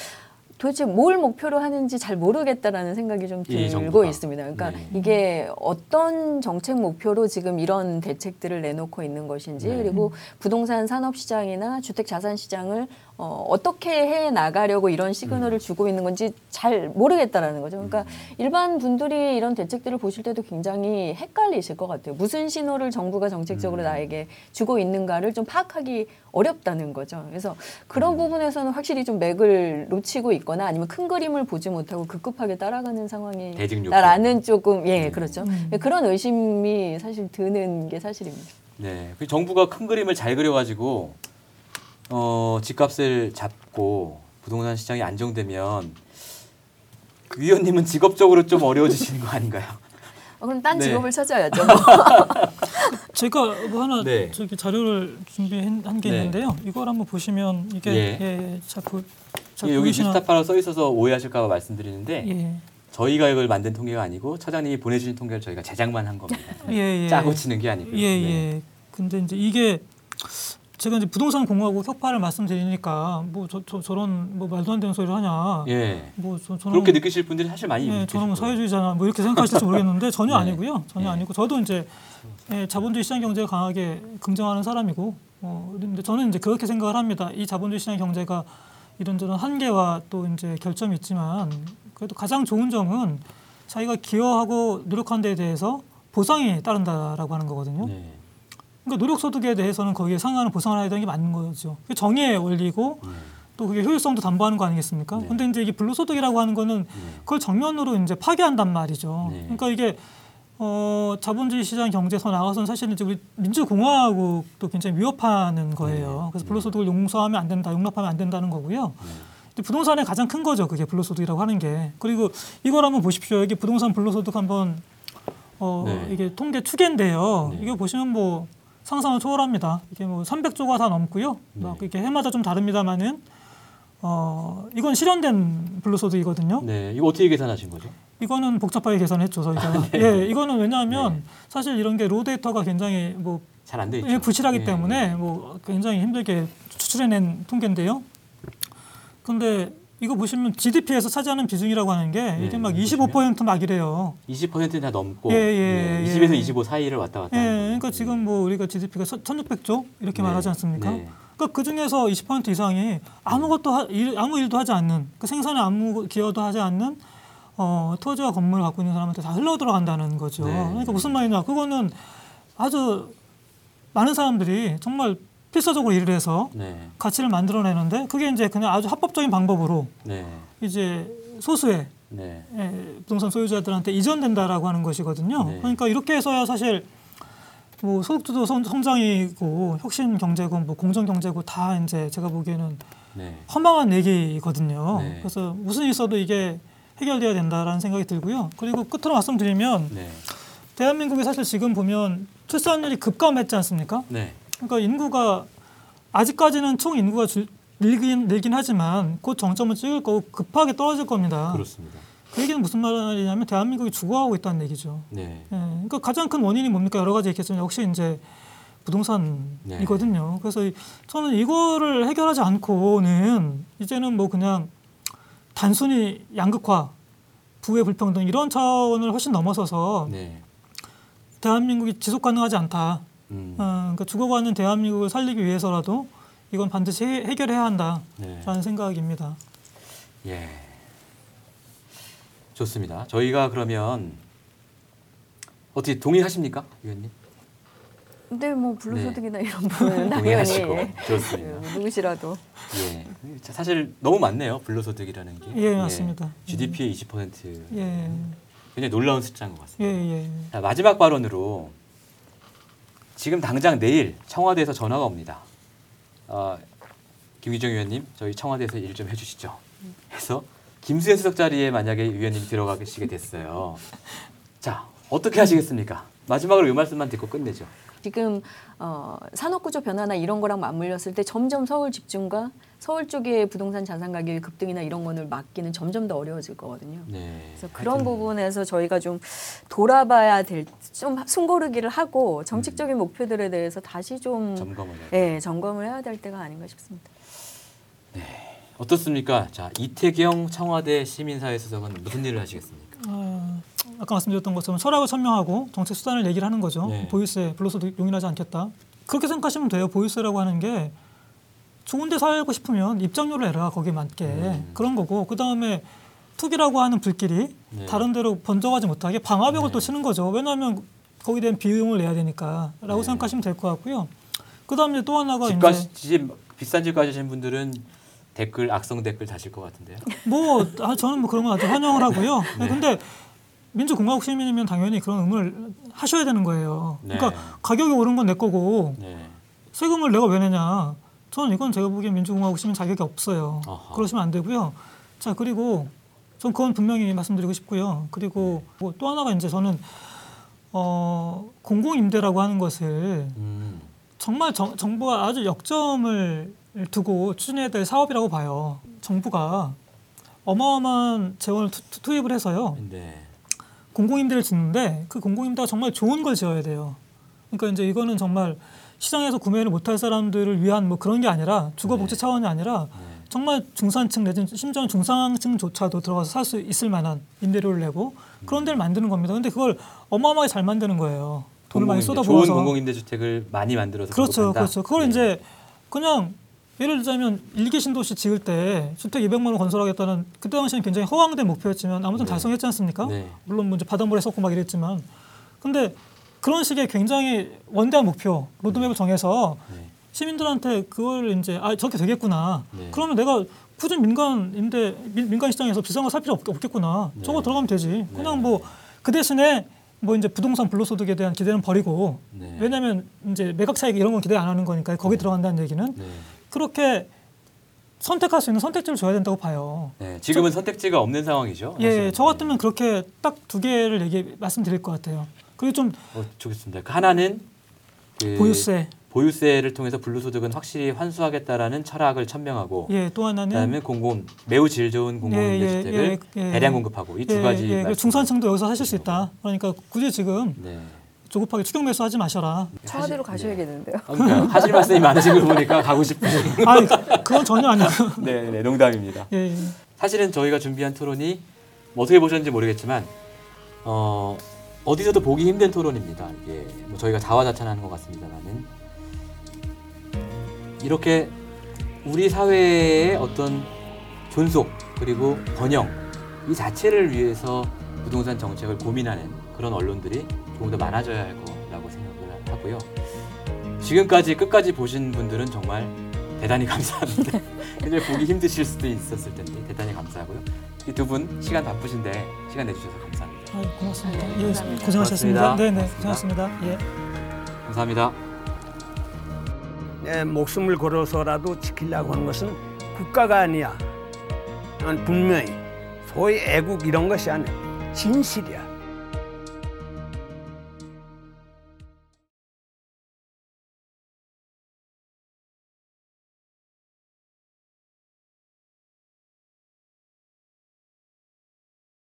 도대체 뭘 목표로 하는지 잘 모르겠다라는 생각이 좀이 들고. 있습니다. 그러니까 네. 이게 어떤 정책 목표로 지금 이런 대책들을 내놓고 있는 것인지 네. 그리고 부동산 산업 시장이나 주택 자산 시장을 어, 어떻게 해 나가려고 이런 시그널을 주고 있는 건지 잘 모르겠다라는 거죠. 그러니까 일반 분들이 이런 대책들을 보실 때도 굉장히 헷갈리실 것 같아요. 무슨 신호를 정부가 정책적으로 음. 나에게 주고 있는가를 좀 파악하기 어렵다는 거죠. 그래서 그런 부분에서는 확실히 좀 맥을 놓치고 있거나 아니면 큰 그림을 보지 못하고 급급하게 따라가는 상황이. 나라는 조금 예 음. 그렇죠. 음. 그런 의심이 사실 드는 게 사실입니다. 네. 그 정부가 큰 그림을 잘 그려가지고 어, 집값을 잡고 부동산 시장이 안정되면 그 위원님은 직업적으로 좀 어려워지시는 거 아닌가요? 어, 그럼 딴 네. 직업을 찾아야죠. 제가 뭐 하나 네. 저기 자료를 준비한 게 네. 있는데요. 이걸 한번 보시면 이게 예. 예, 자꾸 자 예, 여기 뉴스타파로 써 있어서 오해하실까봐 말씀드리는데 예. 저희가 이걸 만든 통계가 아니고 차장님이 보내주신 통계를 저희가 제작만 한 겁니다. 예, 예. 짜고 치는 게 아니고요. 예, 네. 예. 근데 이제 이게 제가 이제 부동산 공화국 혁파를 말씀드리니까 뭐저 저, 런 뭐 말도 안 되는 소리를 하냐. 예. 뭐 저, 저는 그렇게 느끼실 분들이 사실 많이 예, 저는 뭐. 사회주의자나 뭐 이렇게 생각하실지 모르겠는데 전혀 네. 아니고요. 전혀 네. 아니고 저도 이제 예, 자본주의 시장 경제를 강하게 긍정하는 사람이고 어, 근데 저는 이제 그렇게 생각을 합니다. 이 자본주의 시장 경제가 이런저런 한계와 또 이제 결점이 있지만 그래도 가장 좋은 점은 자기가 기여하고 노력한 데에 대해서 보상이 따른다라고 하는 거거든요. 네. 그러니까 노력 소득에 대해서는 거기에 상하는 보상을 해야 되는 게 맞는 거죠. 그게 정의의 원리고 네. 또 그게 효율성도 담보하는 거 아니겠습니까? 네. 근데 이제 이게 불로소득이라고 하는 거는 네. 그걸 정면으로 이제 파괴한단 말이죠. 네. 그러니까 이게 어, 자본주의 시장 경제에서 나가서는 사실은 이제 우리 민주공화국도 굉장히 위협하는 거예요. 네. 그래서 네. 불로소득을 용서하면 안 된다, 용납하면 안 된다는 거고요. 네. 근데 부동산의 가장 큰 거죠, 그게 불로소득이라고 하는 게. 그리고 이걸 한번 보십시오. 이게 부동산 불로소득 한번 어, 네. 이게 통계 추계인데요. 네. 이거 보시면 뭐 상상을 초월합니다. 이게 뭐 300조가 다 넘고요. 막 네. 이게 해마다 좀 다릅니다만은 어, 이건 실현된 불로소득이거든요. 네. 이거 어떻게 계산하신 거죠? 이거는 복잡하게 계산했죠 저희가. 예, 이거는 왜냐하면 사실 이런 게 로 데이터가 굉장히 뭐 잘안돼 있죠. 예, 부실하기 예, 때문에 뭐 굉장히 힘들게 추출해낸 통계인데요. 근데 이거 보시면 GDP에서 차지하는 비중이라고 하는 게 예, 이게 막 보시면. 25% 막 이래요. 20%는 다 넘고 예, 예, 네, 예. 20에서 25 사이를 왔다 갔다 예. 그러니까 지금 뭐 우리가 GDP가 1,600조 이렇게 네, 말하지 않습니까? 네. 그러니까 그 중에서 20% 이상이 아무것도 하, 일, 아무 일도 하지 않는 그 생산에 아무 기여도 하지 않는 어, 토지와 건물을 갖고 있는 사람한테 다 흘러 들어간다는 거죠. 네. 그러니까 무슨 말이냐? 그거는 아주 많은 사람들이 정말 필사적으로 일을 해서 네. 가치를 만들어내는데 그게 이제 그냥 아주 합법적인 방법으로 네. 이제 소수의 네. 예, 부동산 소유자들한테 이전된다라고 하는 것이거든요. 네. 그러니까 이렇게 해서야 사실 뭐 소득주도 성- 성장이고 혁신 경제고 뭐 공정 경제고 다 이제 제가 보기에는 네. 허망한 얘기거든요. 네. 그래서 무슨 일 있어도 이게 해결돼야 된다라는 생각이 들고요. 그리고 끝으로 말씀드리면 네. 대한민국이 사실 지금 보면 출산율이 급감했지 않습니까? 네. 그러니까 인구가 아직까지는 총 인구가 줄, 늘긴, 늘긴 하지만 곧 정점을 찍을 거고 급하게 떨어질 겁니다. 그렇습니다. 그 얘기는 무슨 말이냐면 대한민국이 죽어가고 있다는 얘기죠. 네. 예, 그러니까 가장 큰 원인이 뭡니까 여러 가지 있겠지만 역시 이제 부동산이거든요. 그래서 이- 저는 이거를 해결하지 않고는 이제는 뭐 그냥 단순히 양극화, 부의 불평등 이런 차원을 훨씬 넘어서서 네. 대한민국이 지속 가능하지 않다. 음. 어, 그러니까 죽어가는 대한민국을 살리기 위해서라도 이건 반드시 해, 해결해야 한다라는 네. 생각입니다. 예. 좋습니다. 저희가 그러면 어떻게 동의하십니까, 위원님? 근데 뭐 불로소득이나 이런 부분은 네. 동의하시고 당연히 좋습니다. 예, 누구시라도 예. 자, 사실 너무 많네요. 불로소득이라는 게. 예, 맞습니다. GDP의 20% 예, 굉장히 놀라운 숫자인 것 같습니다. 예, 예. 자, 마지막 발언으로 지금 당장 내일 청와대에서 전화가 옵니다. 어, 김기정 위원님, 저희 청와대에서 일 좀 해주시죠. 해서 김수현 수석 자리에 만약에 위원님이 들어가시게 됐어요. 자, 어떻게 하시겠습니까? 마지막으로 이 말씀만 듣고 끝내죠. 지금 어, 산업구조 변화나 이런 거랑 맞물렸을 때 점점 서울 집중과 서울 쪽의 부동산 자산 가격의 급등이나 이런 거를 막기는 점점 더 어려워질 거거든요. 네. 그래서 그런 부분에서 저희가 좀 돌아봐야 될 좀 숨고르기를 하고 정책적인 목표들에 대해서 다시 좀 점검을 해야 예, 점검을 해야 될 때가 아닌가 싶습니다. 어떻습니까? 자, 이태경 청와대 시민사회 수석은 무슨 일을 하시겠습니까? 어, 아까 말씀드렸던 것처럼 철학을 천명하고 정책 수단을 얘기를 하는 거죠. 네. 보유세 불로소득 용인하지 않겠다. 그렇게 생각하시면 돼요. 보유세라고 하는 게 좋은 데 살고 싶으면 입장료를 내라 거기에 맞게 음. 그런 거고 그 다음에 투기라고 하는 불길이 네. 다른 데로 번져가지 못하게 방화벽을 네. 또 치는 거죠. 왜냐하면 거기에 대한 비용을 내야 되니까라고 네. 생각하시면 될 것 같고요. 그 다음에 또 하나가 집 이제 가시 집 비싼 집 가시는 분들은 댓글 악성 댓글 다실 것 같은데요. 뭐 아, 저는 뭐 그런 거 아주 환영을 하고요. 네. 근데 민주공화국 시민이면 당연히 그런 의무를 하셔야 되는 거예요. 네. 그러니까 가격이 오른 건 내 거고 네. 세금을 내가 왜 내냐? 저는 이건 제가 보기엔 민주공화국 시민 자격이 없어요. 어허. 그러시면 안 되고요. 자 그리고 전 그건 분명히 말씀드리고 싶고요. 그리고 뭐 또 하나가 이제 저는 어, 공공임대라고 하는 것을 음. 정말 정, 정부가 아주 역점을 두고 추진해야 될 사업이라고 봐요. 정부가 어마어마한 재원을 투, 투- 투입을 해서요. 네. 공공임대를 짓는데 그 공공임대가 정말 좋은 걸 지어야 돼요. 그러니까 이제 이거는 정말 시장에서 구매를 못할 사람들을 위한 뭐 그런 게 아니라 주거 복지 네. 차원이 아니라 네. 정말 중산층 내지는 심지어 중상층조차도 들어가서 살 수 있을 만한 임대료를 내고 그런 데를 만드는 겁니다. 근데 그걸 어마어마하게 잘 만드는 거예요. 돈을 많이 쏟아부어서. 좋은 공공임대 주택을 많이 만들어서 그렇죠, 공급한다. 그렇죠. 그걸 네. 이제 그냥 예를 들자면 일개 신도시 지을 때 주택 200만 원 건설하겠다는 그때 당시에는 굉장히 허황된 목표였지만 아무튼 네. 달성했지 않습니까? 네. 물론 뭐 이제 바닷물에 섞고 막 이랬지만 근데 그런 식의 굉장히 원대한 목표 로드맵을 정해서 네. 시민들한테 그걸 이제 아 저렇게 되겠구나. 네. 그러면 내가 굳이 민간 임대 민, 민간 시장에서 비싼 거 살 필요 없, 없겠구나. 네. 저거 들어가면 되지. 그냥 네. 뭐그 대신에 뭐 이제 부동산 불로소득에 대한 기대는 버리고 네. 왜냐하면 이제 매각 차익 이런 건 기대 안 하는 거니까 거기 들어간다는 얘기는 네. 그렇게 선택할 수 있는 선택지를 줘야 된다고 봐요. 네. 지금은 선택지가 없는 상황이죠. 예, 사실. 저 같으면 그렇게 딱 두 개를 얘기 말씀드릴 것 같아요. 그리고 좀 어, 좋겠습니다. 그 하나는 그 보유세, 보유세를 통해서 불로소득은 확실히 환수하겠다라는 철학을 천명하고 예, 또 하나는 그다음에 공공 매우 질 좋은 공공임대 예, 예, 주택을 예, 예. 대량 공급하고 이두 예, 가지 예, 중산층도 여기서 사실 수 있다. 그러니까 굳이 지금 네. 조급하게 추격 매수하지 마셔라. 청와대로 가셔야겠는데요. 네. 그러니까 하실 말씀이 많으신 걸 보니까 가고 싶으신 아, 그건 전혀 아니고. 네, 네, 농담입니다. 예, 예. 사실은 저희가 준비한 토론이 뭐 어떻게 보셨는지 모르겠지만 어, 어디서도 보기 힘든 토론입니다. 이게 뭐 저희가 자화자찬하는 것 같습니다만은 이렇게 우리 사회의 어떤 존속 그리고 번영 이 자체를 위해서 부동산 정책을 고민하는 그런 언론들이 조금 더 많아져야 할 거라고 생각을 하고요. 지금까지 끝까지 보신 분들은 정말 대단히 감사합니다. 굉장히 보기 힘드실 수도 있었을 텐데 대단히 감사하고요. 이 두 분 시간 바쁘신데 시간 내주셔서 감사합니다. 아, 고맙습니다. 네, 예, 감사합니다. 고생하셨습니다. 고맙습니다. 네, 네, 고맙습니다. 고생하셨습니다. 예. 감사합니다. 내 목숨을 걸어서라도 지키려고 하는 것은 국가가 아니야. 난 분명히 소위 애국 이런 것이 아니야. 진실이야.